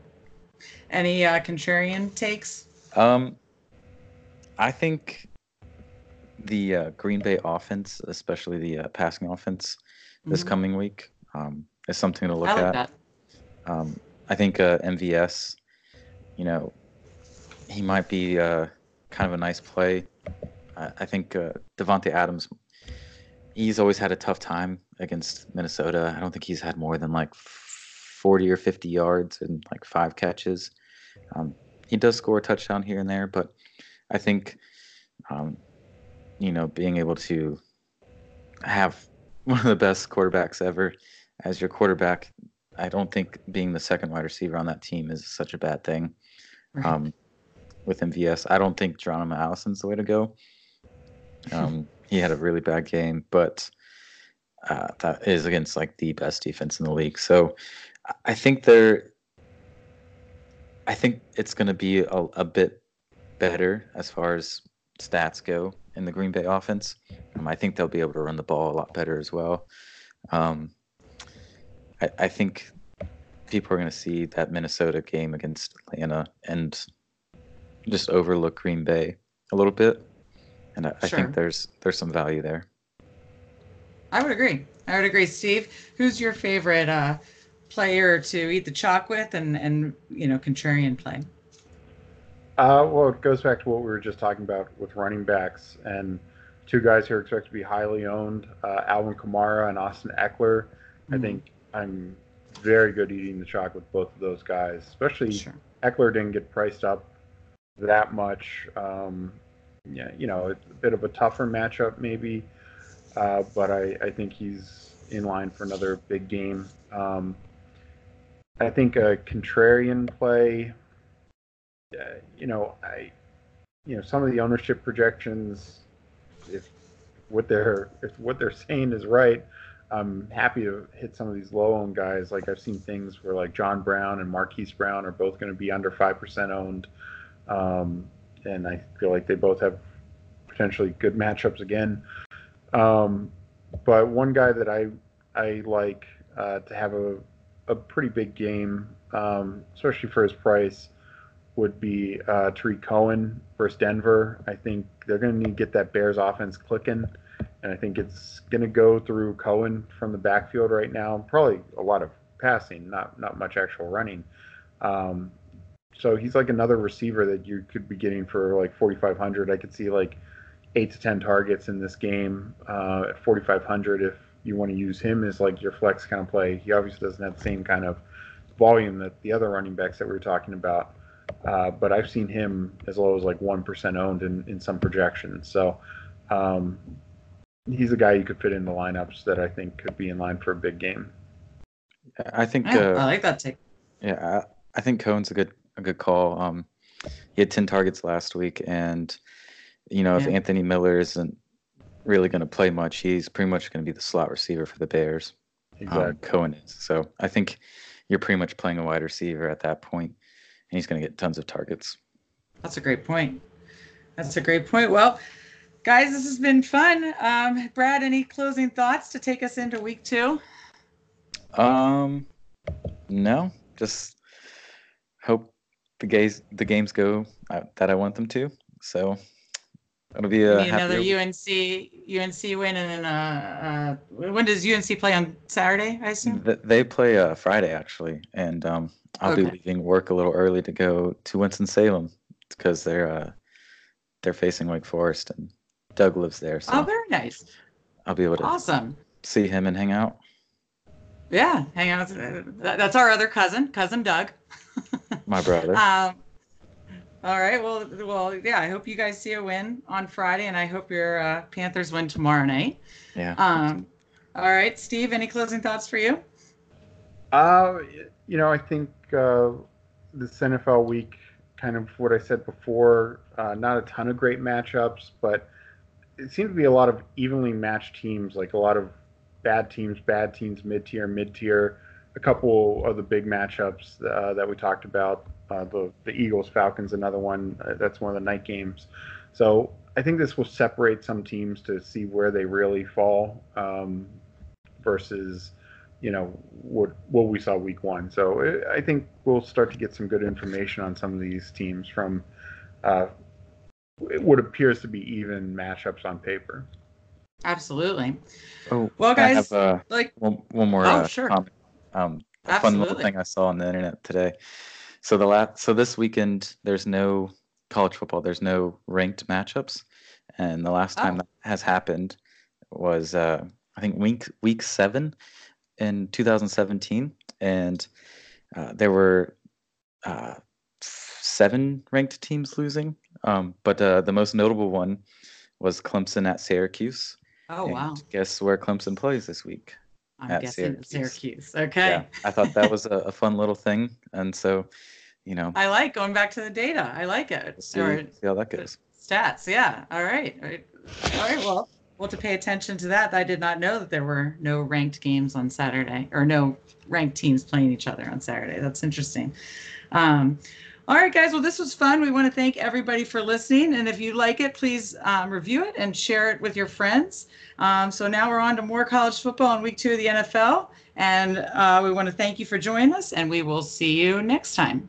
Any uh, contrarian takes? Um, I think the uh, Green Bay offense, especially the uh, passing offense, this Mhm. coming week, um, is something to look I like at. that. Um, I think uh, MVS, you know, he might be uh, kind of a nice play. I, I think uh, Davante Adams, he's always had a tough time against Minnesota. I don't think he's had more than like 40 or 50 yards and like five catches. Um, he does score a touchdown here and there, but I think, um, you know, being able to have one of the best quarterbacks ever as your quarterback I don't think being the second wide receiver on that team is such a bad thing. Right. Um, with MVS, I don't think Geronimo Allison's the way to go. Um, he had a really bad game, but uh, that is against like the best defense in the league. So I- think they're. I think it's going to be a, a bit better as far as stats go in the Green Bay offense. Um, I think they'll be able to run the ball a lot better as well. Um, I, I think people are going to see that Minnesota game against Atlanta and just overlook Green Bay a little bit, and I, I think there's there's some value there. I would agree. I would agree. Steve, who's your favorite uh, player to eat the chalk with and, and you know, contrarian play? Uh, well, it goes back to what we were just talking about with running backs and two guys who are expected to be highly owned, uh, Alvin Kamara and Austin Ekeler. I Mhm. think I'm very good eating the chalk with both of those guys, especially Sure. Ekeler didn't get priced up that much. Um, yeah, you know, a bit of a tougher matchup maybe, uh, but I, I think he's in line for another big game. Um, I think a contrarian play. Uh, you know, I, you know, some of the ownership projections, if what they're if what they're saying is right, I'm happy to hit some of these low owned guys. Like I've seen things where like John Brown and Marquise Brown are both going to be under five percent owned, um, and I feel like they both have potentially good matchups again. Um, but one guy that I I like uh, to have a a pretty big game, um, especially for his price, would be uh, Tarik Cohen versus Denver. I think they're going to need to get that Bears offense clicking, and I think it's going to go through Cohen from the backfield right now. Probably a lot of passing, not not much actual running. Um, so he's like another receiver that you could be getting for like 4,500. I could see like eight to ten targets in this game uh, at 4,500 if you want to use him as like your flex kind of play. He obviously doesn't have the same kind of volume that the other running backs that we were talking about. Uh, but I've seen him as low as like one percent owned in, in some projections. So um, he's a guy you could fit in the lineups that I think could be in line for a big game. I think Yeah, uh, I like that take. Yeah, I, I think Cohen's a good a good call. Um, he had ten targets last week, and you know if Anthony Miller isn't really going to play much, he's pretty much going to be the slot receiver for the Bears. Exactly. Um, Cohen is. So I think you're pretty much playing a wide receiver at that point, and he's going to get tons of targets. That's a great point. That's a great point. Well, guys, this has been fun. Um, Brad, any closing thoughts to take us into week two? Um, no, just hope the games the games go uh, that I want them to. So it'll be a another. UNC UNC win, and then uh, uh, when does UNC play on Saturday? I assume. Th- They play uh, Friday actually, and um, I'll be leaving work a little early to go to Winston Salem because they're uh, they're facing Wake Forest, and Doug lives there, so Oh, very nice. I'll be able to Awesome. see him and hang out. Yeah, hang out. That's our other cousin, cousin Doug. My brother. Um, all right. Well, well, yeah. I hope you guys see a win on Friday, and I hope your uh, Panthers win tomorrow night. yeah. Um, all right, Steve. Any closing thoughts for you? Uh, you know, I think uh, this NFL week, kind of what I said before, uh, not a ton of great matchups, but it seemed to be a lot of evenly matched teams, like a lot of bad teams, bad teams, mid tier, mid tier. A couple of the big matchups uh, that we talked about, uh, the the Eagles Falcons, another one. Uh, that's one of the night games. So I think this will separate some teams to see where they really fall um, versus you know what what we saw week one. So uh, I think we'll start to get some good information on some of these teams from uh, what appears to be even matchups on paper. Absolutely. Oh, Well, I guys, have, uh, like one, one more. Oh, uh, sure. comment. Um, a fun little thing I saw on the internet today. So the last, so this weekend there's no college football. There's no ranked matchups, and the last time Oh. that has happened was uh, I think week week seven in 2017, and uh, there were uh, seven ranked teams losing. Um, but uh, the most notable one was Clemson at Syracuse. Oh wow. Guess where Clemson plays this week? I'm at guessing Syracuse. Syracuse. Okay. Yeah, I thought that was a, a fun little thing, and so, you know, I like going back to the data. I like it. see, Or see how that goes. stats. Yeah. All right. All right. All right. Well, we'll to pay attention to that. I did not know that there were no ranked games on Saturday or no ranked teams playing each other on Saturday. That's interesting. Um, all right, guys. Well, this was fun. We want to thank everybody for listening. And if you like it, please um, review it and share it with your friends. Um, so now we're on to more college football in week two of the NFL. And uh, we want to thank you for joining us, and we will see you next time.